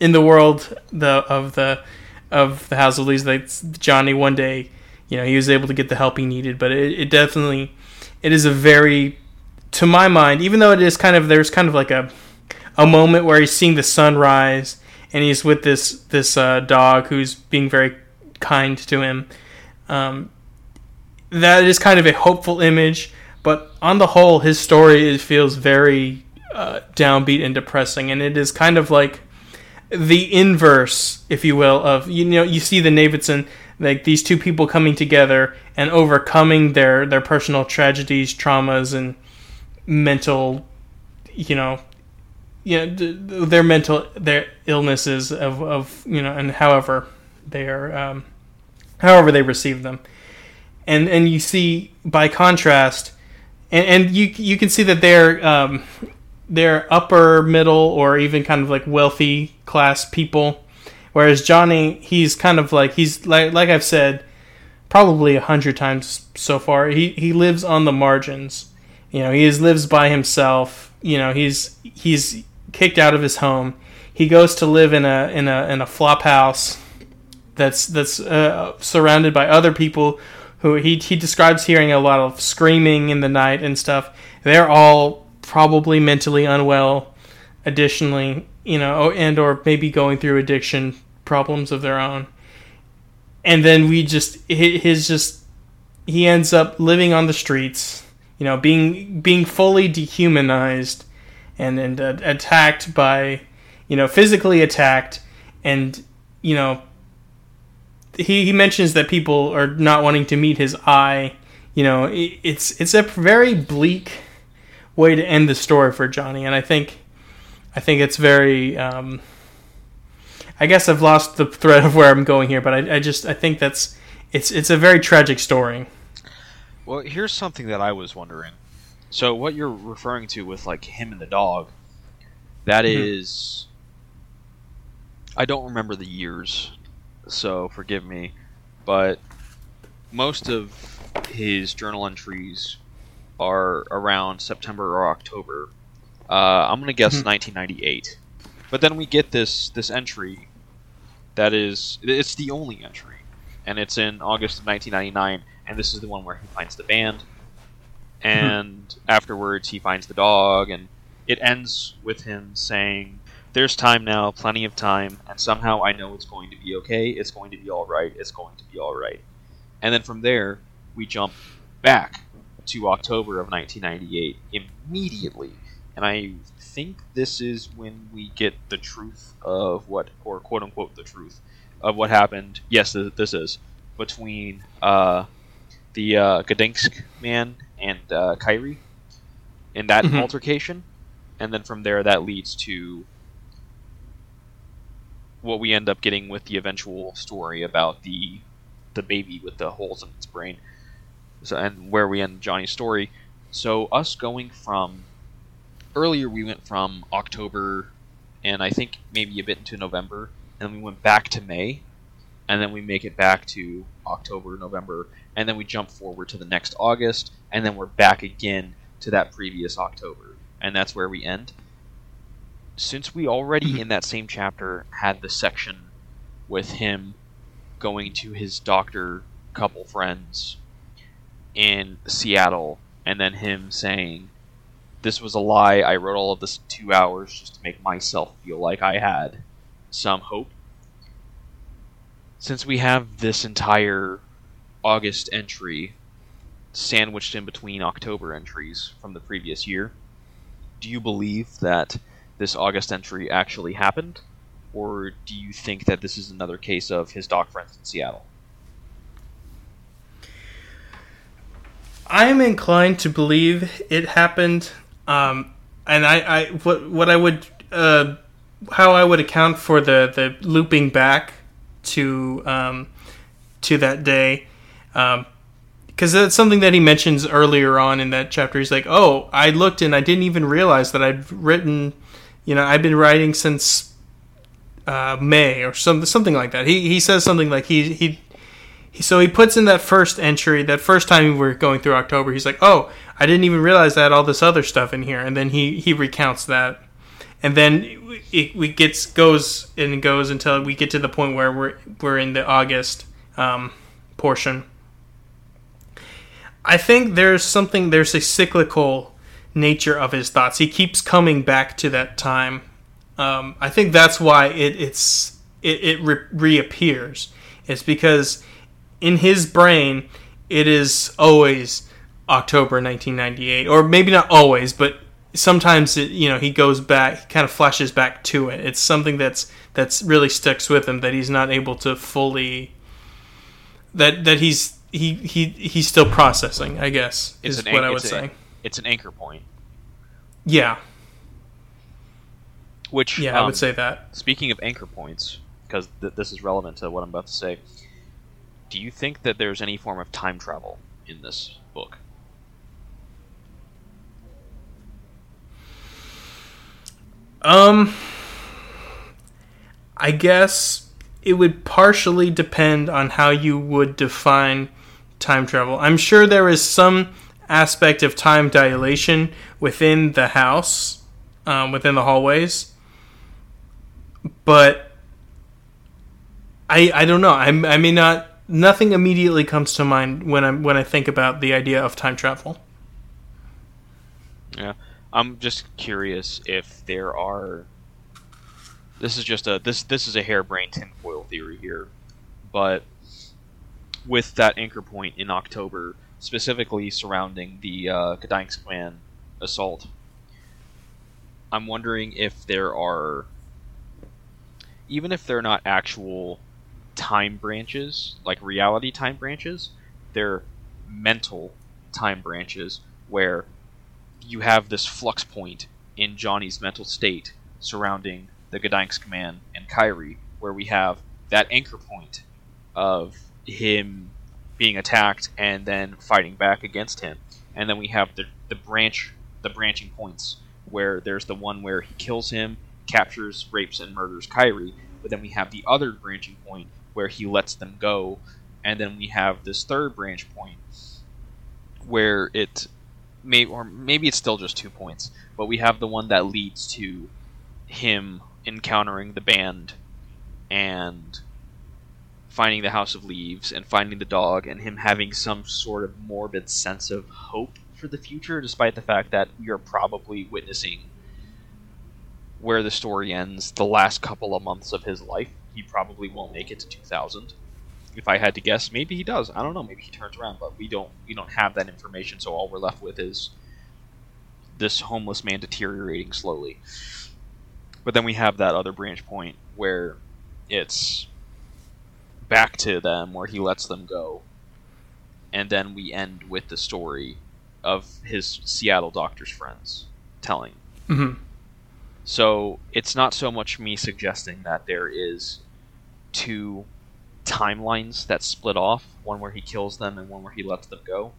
in the world the of the of the House of Leaves that Johnny one day, you know, he was able to get the help he needed, but it, it definitely it is a very to my mind, even though it is kind of there's kind of like a a moment where he's seeing the sunrise and he's with this this uh, dog who's being very kind to him. Um, that is kind of a hopeful image, but on the whole, his story it feels very uh, downbeat and depressing, and it is kind of like the inverse, if you will, of you know you see the Navidson like these two people coming together and overcoming their their personal tragedies, traumas, and mental, you know, you know, their mental their illnesses of, of you know and however they are um, however they receive them. And and you see by contrast and, and you you can see that they're um, they're upper middle or even kind of like wealthy class people. Whereas Johnny he's kind of like he's like like I've said probably a hundred times so far he he lives on the margins. You know he is, lives by himself. You know he's he's kicked out of his home. He goes to live in a in a in a flop house that's that's uh, surrounded by other people who he he describes hearing a lot of screaming in the night and stuff. They're all probably mentally unwell. Additionally, you know, and or maybe going through addiction problems of their own. And then we just his just he ends up living on the streets, you know, being being fully dehumanized and and uh, attacked by, you know, physically attacked, and you know, he he mentions that people are not wanting to meet his eye. You know, it, it's it's a very bleak way to end the story for Johnny, and I think I think it's very. Um, I guess I've lost the thread of where I'm going here, but I, I just I think that's it's it's a very tragic story. Well, here's something that I was wondering. So what you're referring to with like him and the dog, that Mhm. is, I don't remember the years, so forgive me, but most of his journal entries are around September or October. Uh, I'm gonna guess Mhm. 1998, but then we get this this entry that is it's the only entry, and it's in August of 1999, and this is the one where he finds the band, and afterwards he finds the dog, and it ends with him saying, "There's time now, plenty of time, and somehow I know it's going to be okay. It's going to be all right. It's going to be all right." And then from there, we jump back to October of 1998 immediately, and I think this is when we get the truth of what, or quote unquote, the truth of what happened. Yes, this is between uh, the uh, Gdansk man and uh, Kyrie in that Mhm. altercation, and then from there that leads to what we end up getting with the eventual story about the the baby with the holes in its brain, so, and where we end Johnny's story. So us going from earlier, we went from October, and I think maybe a bit into November, and we went back to May, and then we make it back to October, November, and then we jump forward to the next August, and then we're back again to that previous October, and that's where we end. Since we already in that same chapter had the section with him going to his doctor couple friends in Seattle, and then him saying, This was a lie, I wrote all of this two hours just to make myself feel like I had some hope. Since we have this entire August entry sandwiched in between October entries from the previous year, do you believe that this August entry actually happened? Or do you think that this is another case of his doc friends in Seattle? I am inclined to believe it happened, um, and I, I what what I would uh, how I would account for the the looping back to um, to that day, because that's something that he mentions earlier on in that chapter. He's like, "Oh, I looked and I didn't even realize that I'd written, you know, I've been writing since uh, May or some something like that." He he says something like he he so he puts in that first entry, that first time we were going through October. He's like, "Oh, I didn't even realize I had all this other stuff in here," and then he he recounts that, and then it, it gets goes and goes until we get to the point where we're we're in the August um, portion. I think there's something there's a cyclical nature of his thoughts. He keeps coming back to that time. Um, I think that's why it, it's it, it re- reappears. It's because in his brain, it is always October 1998, or maybe not always, but sometimes it, you know he goes back, kind of flashes back to it. It's something that's that's really sticks with him that he's not able to fully that that he's he he he's still processing. I guess It's is an what I would a- say. It's an anchor point. Yeah, Which yeah, I um, would say that. Speaking of anchor points, because th- this is relevant to what I'm about to say, do you think that there's any form of time travel in this book? Um, I guess it would partially depend on how you would define time travel. I'm sure there is some aspect of time dilation within the house, um, within the hallways, but I I don't know. I, I may not. Nothing immediately comes to mind when I when I think about the idea of time travel. Yeah, I'm just curious if there are. This is just a this this is a harebrained tinfoil theory here, but with that anchor point in October, specifically surrounding the uh, Gdansk clan assault, I'm wondering if there are even if they're not actual time branches, like reality time branches, they're mental time branches where you have this flux point in Johnny's mental state surrounding the Gdańsk man and Kyrie, where we have that anchor point of him being attacked and then fighting back against him. And then we have the, the branch the branching points where there's the one where he kills him, captures, rapes, and murders Kyrie, but then we have the other branching point where he lets them go, and then we have this third branch point where it or maybe it's still just two points, but we have the one that leads to him encountering the band and finding the House of Leaves and finding the dog and him having some sort of morbid sense of hope for the future, despite the fact that we are probably witnessing where the story ends the last couple of months of his life. He probably won't make it to 2000. If I had to guess, maybe he does. I don't know. Maybe he turns around, but we don't. We don't have that information. So all we're left with is this homeless man deteriorating slowly. But then we have that other branch point where it's back to them, where he lets them go, and then we end with the story of his Seattle doctor's friends telling. Mm-hmm. So it's not so much me suggesting that there is two timelines that split off one where he kills them and one where he lets them go,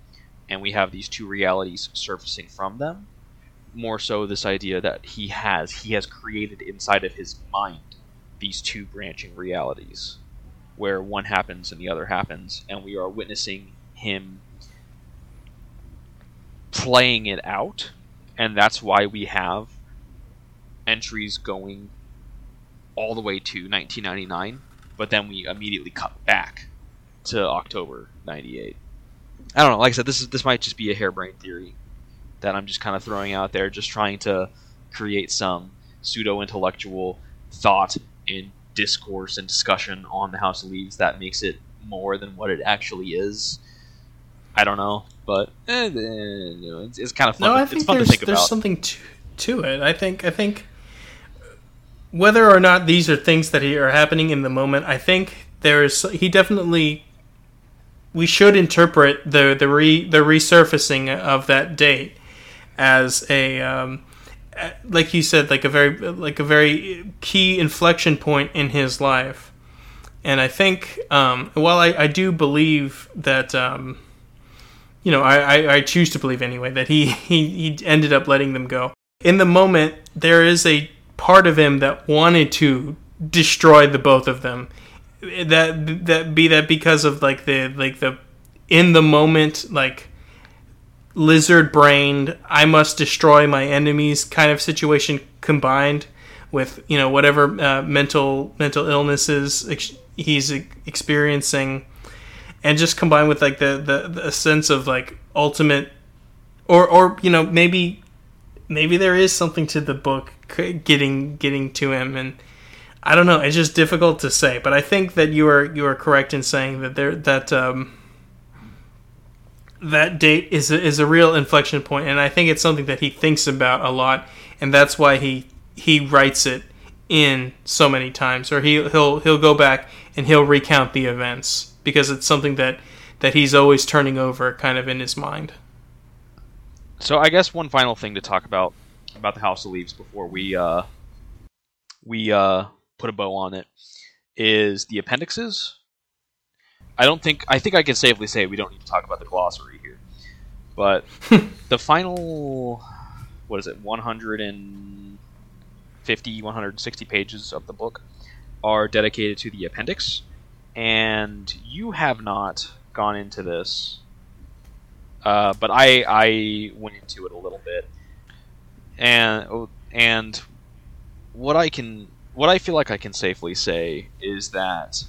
and we have these two realities surfacing from them. More so, this idea that he has he has created inside of his mind these two branching realities, where one happens and the other happens, and we are witnessing him playing it out, and that's why we have entries going all the way to 1999, but then we immediately cut back to October 98. I don't know. Like I said, this is this might just be a harebrained theory that I'm just kind of throwing out there, just trying to create some pseudo intellectual thought and discourse and discussion on the House of Leaves that makes it more than what it actually is. I don't know, but eh, eh, you know, it's, it's, kind of fun. No, to, I think it's fun there's to think there's about. something to to it. I think I think whether or not these are things that are happening in the moment, I think there's he definitely we should interpret the the re the resurfacing of that date as a um, like you said like a very like a very key inflection point in his life. And i think um, while I, I do believe that um, you know I, I, I choose to believe anyway that he, he he ended up letting them go. In the moment there is a part of him that wanted to destroy the both of them. That that be that because of like the like the in the moment like lizard brained i must destroy my enemies kind of situation combined with you know whatever uh, mental mental illnesses ex- he's experiencing. And just combined with like the, the the sense of like ultimate or or you know maybe maybe there is something to the book getting getting to him and I don't know. It's just difficult to say, but I think that you are you are correct in saying that there that um, that date is a, is a real inflection point, and I think it's something that he thinks about a lot, and that's why he he writes it in so many times, or he he'll he'll go back and he'll recount the events because it's something that that he's always turning over, kind of in his mind. So I guess one final thing to talk about about the House of Leaves before we uh, we uh, put a bow on it is the appendixes. I don't think I think I can safely say we don't need to talk about the glossary here, but the final what is it 150 160 pages of the book are dedicated to the appendix, and you have not gone into this uh, but I I went into it a little bit, and oh, and what I can what I feel like I can safely say is that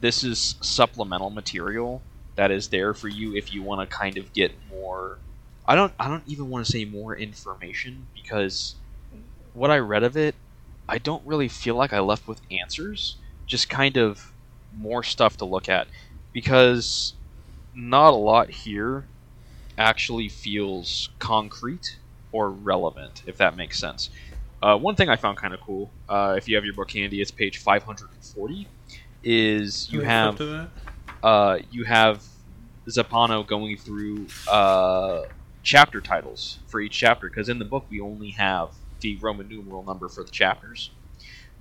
this is supplemental material that is there for you if you want to kind of get more. I don't I don't even want to say more information because what I read of it, I don't really feel like I left with answers. Just kind of more stuff to look at because not a lot here actually feels concrete or relevant, if that makes sense. Uh, one thing I found kind of cool, uh, if you have your book handy, it's page 540. Is you have flip to that? uh, you have Zampano going through uh, chapter titles for each chapter because in the book we only have the Roman numeral number for the chapters.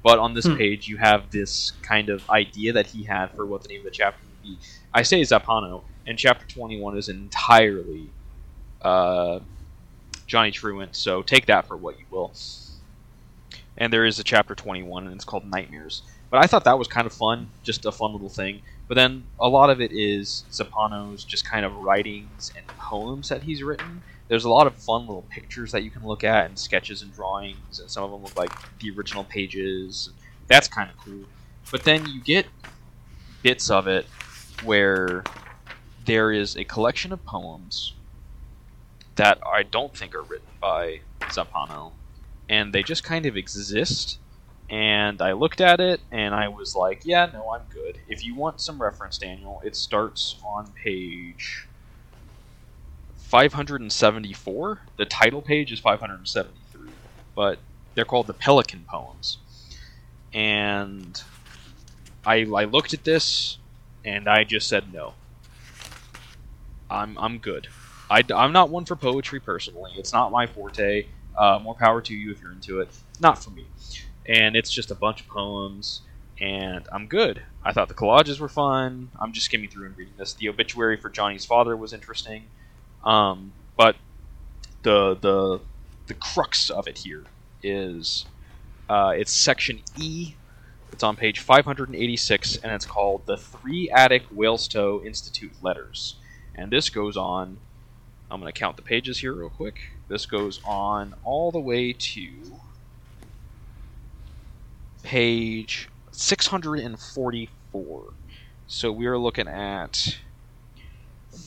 But on this Hmm. page, you have this kind of idea that he had for what the name of the chapter would be. I say Zampano, and chapter 21 is entirely uh, Johnny Truant, so take that for what you will. And there is a chapter 21, and it's called Nightmares. But I thought that was kind of fun, just a fun little thing. But then a lot of it is Zampano's just kind of writings and poems that he's written. There's a lot of fun little pictures that you can look at, and sketches and drawings, and some of them look like the original pages. That's kind of cool. But then you get bits of it where there is a collection of poems that I don't think are written by Zampano, and they just kind of exist. And I looked at it and I was like, yeah, no, I'm good. If you want some reference, Daniel, it starts on page 574. The title page is 573, but they're called the Pelican Poems. And I, I looked at this and I just said no. I'm, I'm good. I, am not one for poetry personally. It's not my forte. Uh, more power to you if you're into it. Not for me. And it's just a bunch of poems, and I'm good. I thought the collages were fun. I'm just skimming through and reading this. The obituary for Johnny's father was interesting, um, but the the the crux of it here is uh, it's section E. It's on page 586, and it's called the Three Attic Whalestoe Institute Letters. And this goes on I'm going to count the pages here real quick. This goes on all the way to page 644. So we are looking at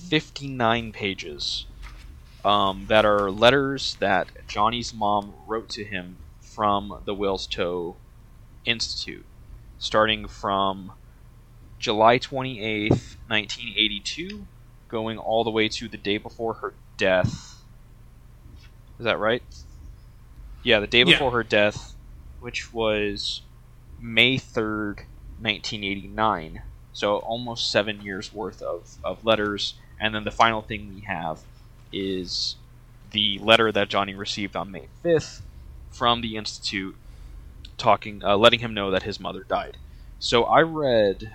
59 pages um, that are letters that Johnny's mom wrote to him from the Whalestoe Institute, starting from July 28th, 1982 going all the way to the day before her death. Is that right? Yeah, the day Yeah. before her death, which was May 3rd, 1989. So almost seven years worth of, of letters. And then the final thing we have is the letter that Johnny received on May 5th from the Institute talking, uh, letting him know that his mother died. So I read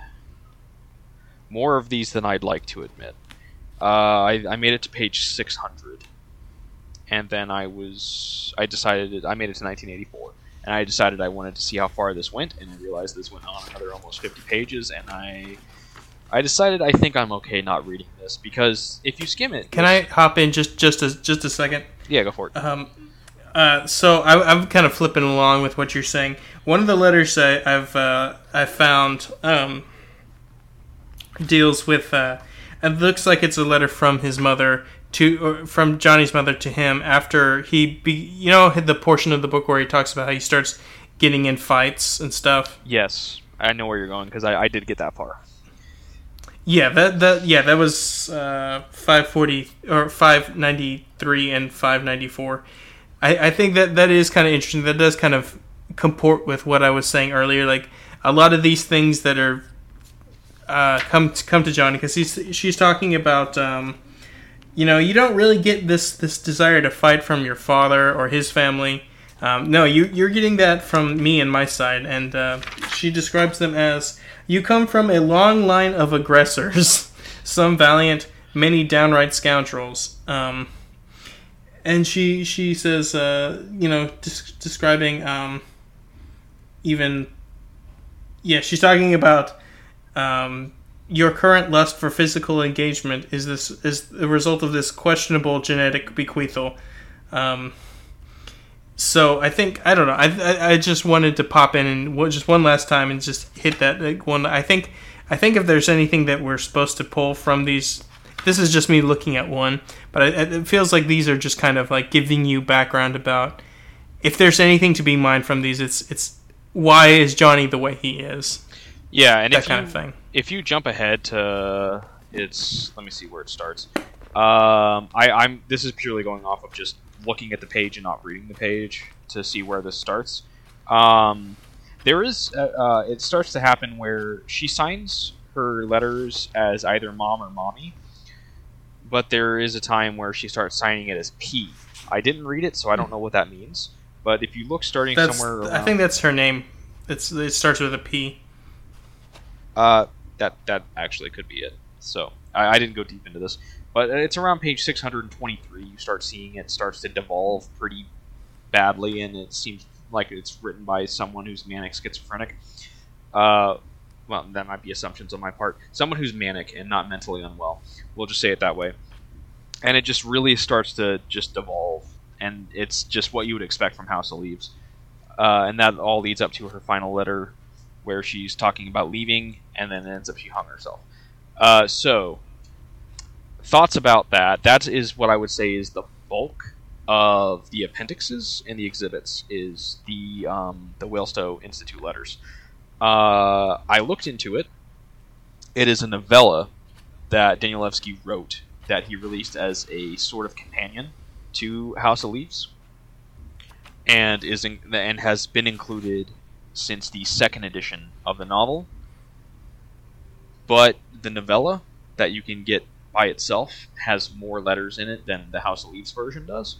more of these than I'd like to admit. Uh, I, I made it to page 600, and then I was I decided I made it to 1984, and I decided I wanted to see how far this went, and I realized this went on another almost 50 pages, and I I decided I think I'm okay not reading this because if you skim it, Can I hop in just just a, just a second? Yeah, go for it. Um, uh, so I, I'm kind of flipping along with what you're saying. One of the letters I, I've uh, I found um, deals with. Uh, it looks like it's a letter from his mother to, or from Johnny's mother to him after he, be, you know, the portion of the book where he talks about how he starts getting in fights and stuff. Yes, I know where you're going because I, I did get that far. Yeah, that that yeah, that was uh, five forty or five ninety three and five ninety four. I, I think that that is kind of interesting. That does kind of comport with what I was saying earlier. Like a lot of these things that are uh, come to, come to Johnny because he's she's talking about um, you know you don't really get this this desire to fight from your father or his family. Um, no, you you're getting that from me and my side, and uh, she describes them as you come from a long line of aggressors, some valiant, many downright scoundrels. Um, and she she says, uh, you know, des- describing um, even, yeah, she's talking about um, your current lust for physical engagement is this is the result of this questionable genetic bequeathal. Um, so I think I don't know. I, I I just wanted to pop in and just one last time and just hit that like, one. I think I think if there's anything that we're supposed to pull from these, this is just me looking at one, but it, feels like these are just kind of like giving you background about if there's anything to be mined from these. It's it's why is Johnny the way he is? Yeah, and That if kind you, of thing. if you jump ahead to it's let me see where it starts. Um, I, I'm this is purely going off of just looking at the page and not reading the page. to see where this starts. Um, there is uh, uh, it starts to happen where she signs her letters as either mom or mommy, but there is a time where she starts signing it as P. I didn't read it, so I don't know what that means. But if you look starting That's, somewhere, around, I think that's her name. It's it starts with a P. Uh, that that actually could be it. So I, I didn't go deep into this, but it's around page 623. You start seeing it starts to devolve pretty badly, and it seems like it's written by someone who's manic schizophrenic. Uh, well, that might be assumptions on my part. Someone who's manic and not mentally unwell. We'll just say it that way. And it just really starts to just devolve, and it's just what you would expect from House of Leaves. Uh, and that all leads up to her final letter, where she's talking about leaving, and then ends up she hung herself. Uh, so, thoughts about that? That is what I would say is the bulk of the appendixes and the exhibits is the um, the Whalestoe Institute letters. Uh, I looked into it. It is a novella that Danielewski wrote that he released as a sort of companion to House of Leaves, and is in, and has been included since the second edition of the novel. But the novella that you can get by itself has more letters in it than the House of Leaves version does.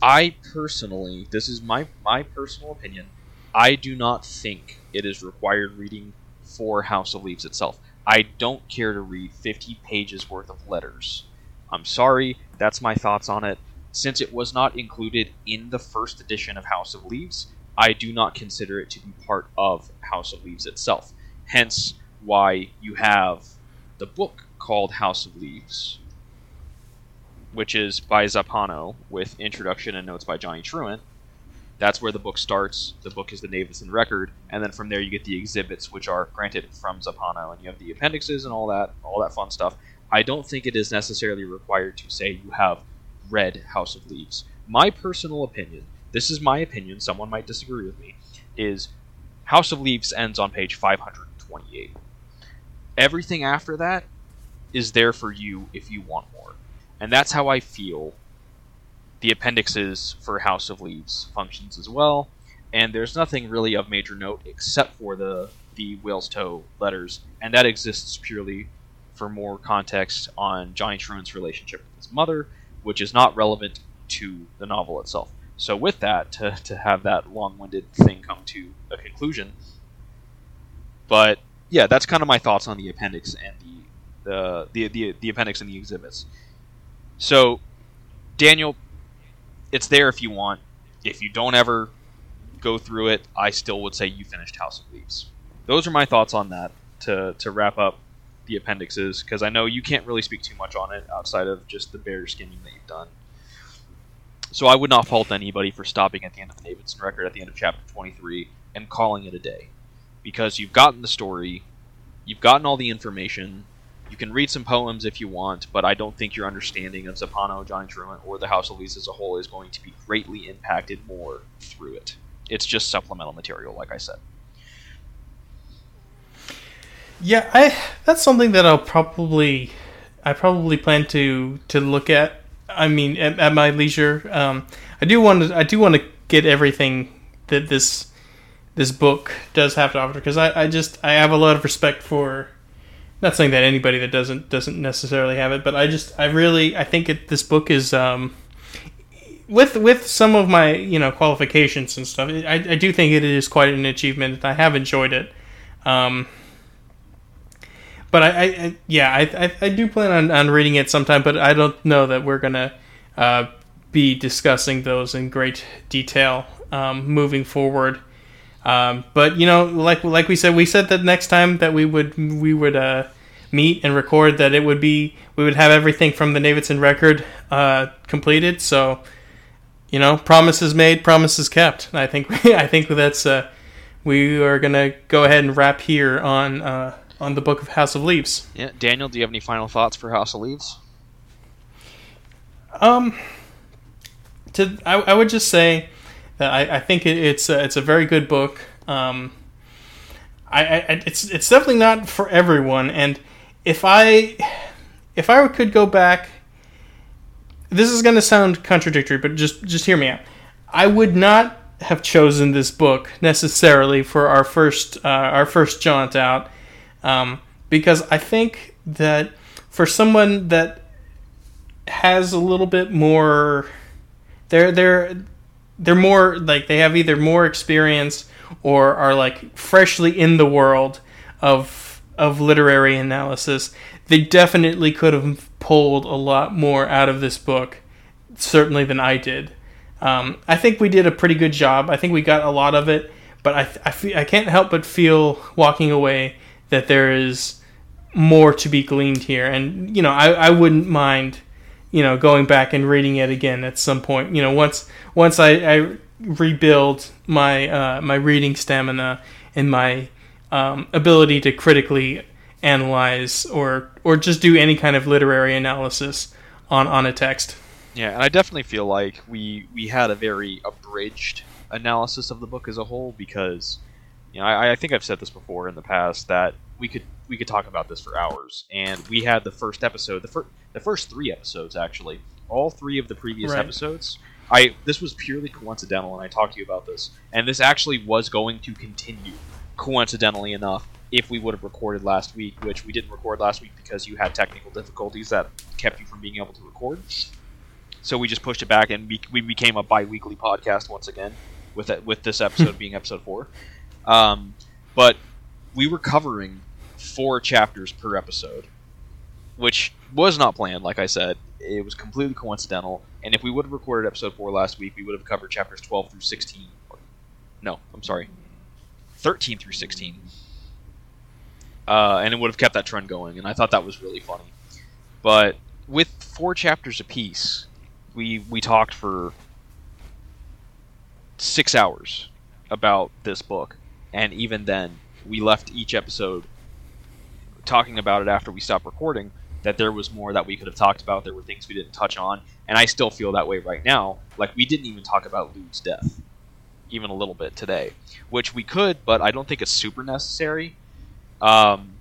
I personally, this is my my personal opinion, I do not think it is required reading for House of Leaves itself. I don't care to read 50 pages worth of letters. I'm sorry, that's my thoughts on it. Since it was not included in the first edition of House of Leaves, I do not consider it to be part of House of Leaves itself. Hence, why you have the book called House of Leaves, which is by Zampano with introduction and notes by Johnny Truant. That's where the book starts. The book is the Navidson record, and then from there you get the exhibits, which are granted from Zampano, and you have the appendixes and all that, all that fun stuff. I don't think it is necessarily required to say you have read House of Leaves. My personal opinion, this is my opinion, someone might disagree with me, is House of Leaves ends on page 528. Everything after that is there for you if you want more. And that's how I feel the appendixes for House of Leaves functions as well. And there's nothing really of major note except for the the Whalestoe letters, and that exists purely for more context on Johnny Truant's relationship with his mother, which is not relevant to the novel itself. So with that, to, to have that long-winded thing come to a conclusion. But yeah, that's kind of my thoughts on the appendix and the the the, the, the appendix and the exhibits. So, Daniel, it's there if you want. If you don't ever go through it, I still would say you finished House of Leaves. Those are my thoughts on that to, to wrap up the appendixes, because I know you can't really speak too much on it outside of just the bare skimming that you've done. So I would not fault anybody for stopping at the end of the Navidson record at the end of chapter 23 and calling it a day. Because you've gotten the story, you've gotten all the information, you can read some poems if you want, but I don't think your understanding of Zampano, Johnny Truant, or the House of Leaves as a whole is going to be greatly impacted more through it. It's just supplemental material, like I said. Yeah, I that's something that I'll probably I probably plan to to look at. I mean, at, at my leisure. Um, I do want to I do want to get everything that this this book does have to offer because I, I just I have a lot of respect for not saying that anybody that doesn't doesn't necessarily have it, but I just I really I think it, this book is um, with with some of my you know qualifications and stuff. I, I do think it is quite an achievement. I have enjoyed it. Um, but I, I, yeah, I, I, I, do plan on, on reading it sometime, but I don't know that we're gonna uh, be discussing those in great detail um, moving forward. Um, but you know, like like we said, we said that next time that we would we would uh, meet and record that it would be we would have everything from the Navidson record uh, completed. So you know, promises made, promises kept. I think I think that's uh, we are gonna go ahead and wrap here on uh, on the book of House of Leaves. Yeah, Daniel, do you have any final thoughts for House of Leaves? Um, to I, I would just say that I, I think it, it's a, it's a very good book. Um, I, I it's it's definitely not for everyone, and if I if I could go back, this is going to sound contradictory, but just just hear me out. I would not have chosen this book necessarily for our first uh, our first jaunt out, um, because I think that for someone that has a little bit more, they're they're they're more like they have either more experience or are like freshly in the world of of literary analysis. They definitely could have pulled a lot more out of this book, certainly than I did. Um, I think we did a pretty good job. I think we got a lot of it, but I I, fe- I can't help but feel walking away that there is more to be gleaned here, and you know I, I wouldn't mind you know going back and reading it again at some point. You know once once I, I rebuild my uh, my reading stamina and my um, ability to critically analyze or or just do any kind of literary analysis on on a text. Yeah, and I definitely feel like we we had a very abridged analysis of the book as a whole because you know I, I think I've said this before in the past that we could we could talk about this for hours. And we had the first episode the first the first three episodes actually. All three of the previous Right. episodes I this was purely coincidental and I talked to you about this. And this actually was going to continue coincidentally enough if we would have recorded last week which we didn't record last week because you had technical difficulties that kept you from being able to record. So we just pushed it back and we, we became a bi-weekly podcast once again with it, with this episode being episode four um, but we were covering four chapters per episode which was not planned like i said. It was completely coincidental. And if we would have recorded episode four last week we would have covered chapters 12 through 16 no i'm sorry 13 through 16 uh, and it would have kept that trend going and i thought that was really funny. But with four chapters apiece we we talked for six hours about this book, and even then, we left each episode talking about it after we stopped recording. That there was more that we could have talked about. There were things we didn't touch on, and I still feel that way right now. Like we didn't even talk about Lude's death, even a little bit today, which we could, but I don't think it's super necessary. Um,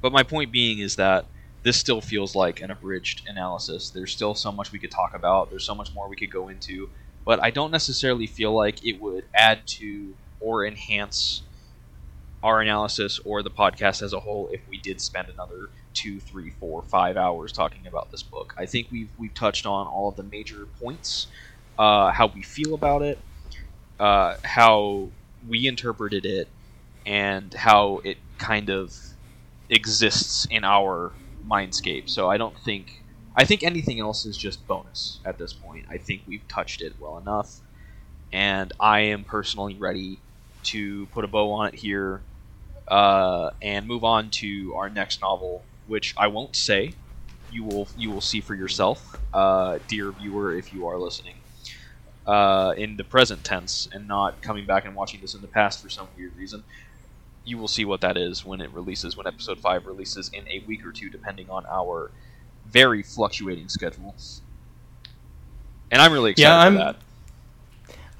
but my point being is that this still feels like an abridged analysis. There's still so much we could talk about. There's so much more we could go into, but I don't necessarily feel like it would add to or enhance our analysis or the podcast as a whole if we did spend another two, three, four, five hours talking about this book. I think we've we've touched on all of the major points, uh, how we feel about it, uh, how we interpreted it, and how it kind of exists in our mindscape. So I don't think I think anything else is just bonus at this point. I think we've touched it well enough, and I am personally ready to put a bow on it here uh, and move on to our next novel, which I won't say. You will you will see for yourself, uh, dear viewer, if you are listening. Uh, in the present tense and not coming back and watching this in the past for some weird reason you will see what that is when it releases, when episode 5 releases in a week or two, depending on our very fluctuating schedule. And I'm really excited Yeah, I'm- for that.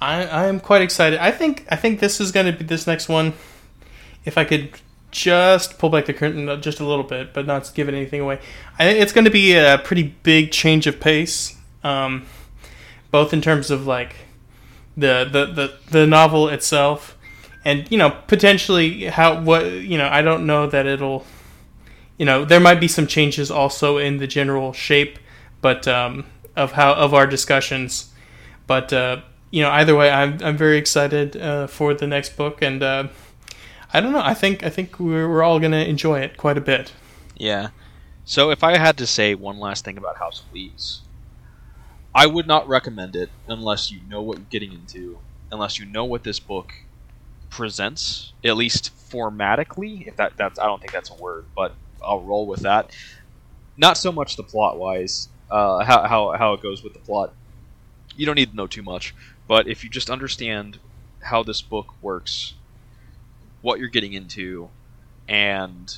I I am quite excited. I think I think this is going to be this next one. If I could just pull back the curtain just a little bit, but not give anything away, I think it's going to be a pretty big change of pace, um, both in terms of like the, the the the novel itself, and you know potentially how what you know I don't know that it'll, you know there might be some changes also in the general shape, but um, of how of our discussions, but. Uh, you know, either way, I'm I'm very excited uh, for the next book, and uh, I don't know. I think I think we're we're all gonna enjoy it quite a bit. Yeah. So if I had to say one last thing about House of Leaves, I would not recommend it unless you know what you're getting into, unless you know what this book presents, at least formatically. If that that's I don't think that's a word, but I'll roll with that. Not so much the plot wise, uh, how, how how it goes with the plot. You don't need to know too much, but if you just understand how this book works, what you're getting into, and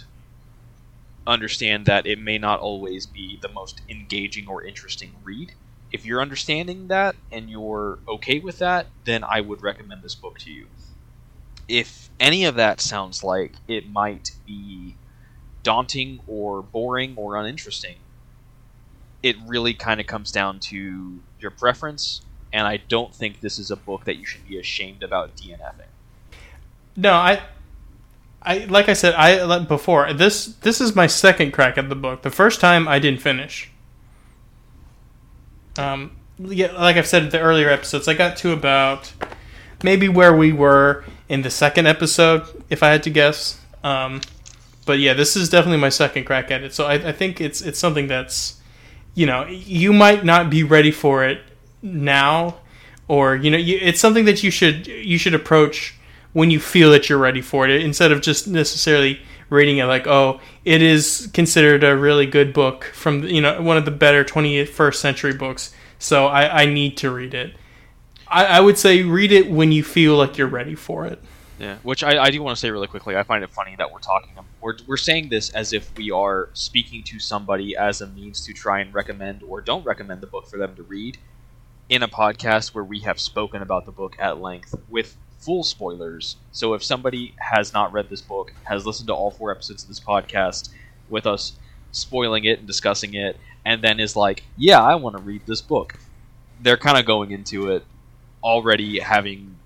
understand that it may not always be the most engaging or interesting read. If you're understanding that and you're okay with that, then I would recommend this book to you. If any of that sounds like it might be daunting or boring or uninteresting, it really kind of comes down to your preference and I don't think this is a book that you should be ashamed about DNFing. No, I, I like I said I before this. This is my second crack at the book. The first time I didn't finish. Um, yeah, like I've said in the earlier episodes, I got to about maybe where we were in the second episode, if I had to guess. Um, but yeah, this is definitely my second crack at it. So I, I think it's it's something that's, you know, you might not be ready for it now, or you know, you, it's something that you should you should approach when you feel that you're ready for it, instead of just necessarily rating it like, oh, it is considered a really good book from you know one of the better 21st century books, so I, I need to read it. I, I would say read it when you feel like you're ready for it. Yeah, which I, I do want to say really quickly. I find it funny that we're talking. We're, we're saying this as if we are speaking to somebody as a means to try and recommend or don't recommend the book for them to read in a podcast where we have spoken about the book at length with full spoilers. So if somebody has not read this book, has listened to all four episodes of this podcast with us spoiling it and discussing it, and then is like, yeah, I want to read this book, they're kind of going into it already having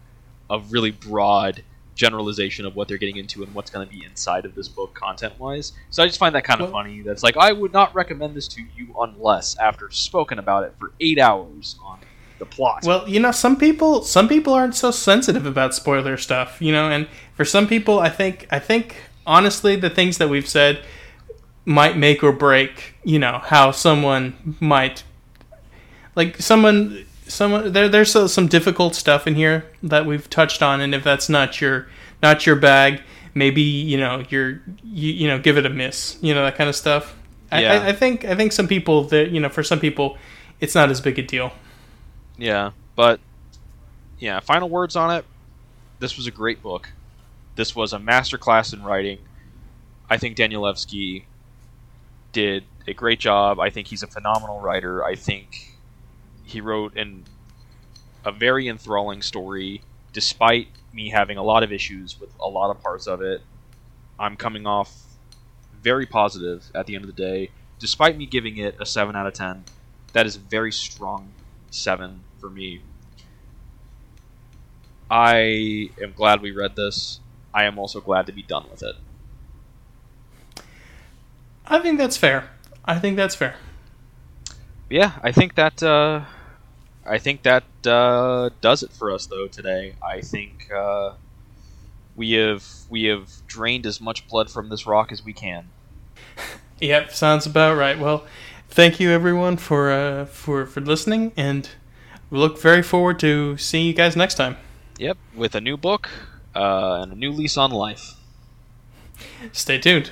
a really broad generalization of what they're getting into and what's going to be inside of this book content wise. So I just find that kind of funny. That's like I would not recommend this to you unless after spoken about it for eight hours on the plot. Well, you know, some people some people aren't so sensitive about spoiler stuff, you know, and for some people I think I think honestly the things that we've said might make or break, you know, how someone might like someone someone there there's so- some difficult stuff in here that we've touched on and if that's not your not your bag, maybe, you know, you're you, you know, give it a miss, you know, that kind of stuff. Yeah. I, I think I think some people that, you know, for some people it's not as big a deal. Yeah, but yeah, final words on it. This was a great book. This was a masterclass in writing. I think Danielewski did a great job. I think he's a phenomenal writer. I think he wrote an a very enthralling story despite me having a lot of issues with a lot of parts of it. I'm coming off very positive at the end of the day despite me giving it a 7 out of 10. That is very strong seven for me. I am glad we read this. I am also glad to be done with it. I think that's fair. I think that's fair. Yeah, I think that uh, I think that uh, does it for us though today. I think uh, we have we have drained as much blood from this rock as we can. Yep, sounds about right. Well, thank you everyone for uh, for for listening, and we look very forward to seeing you guys next time. Yep, with a new book uh, and a new lease on life. Stay tuned.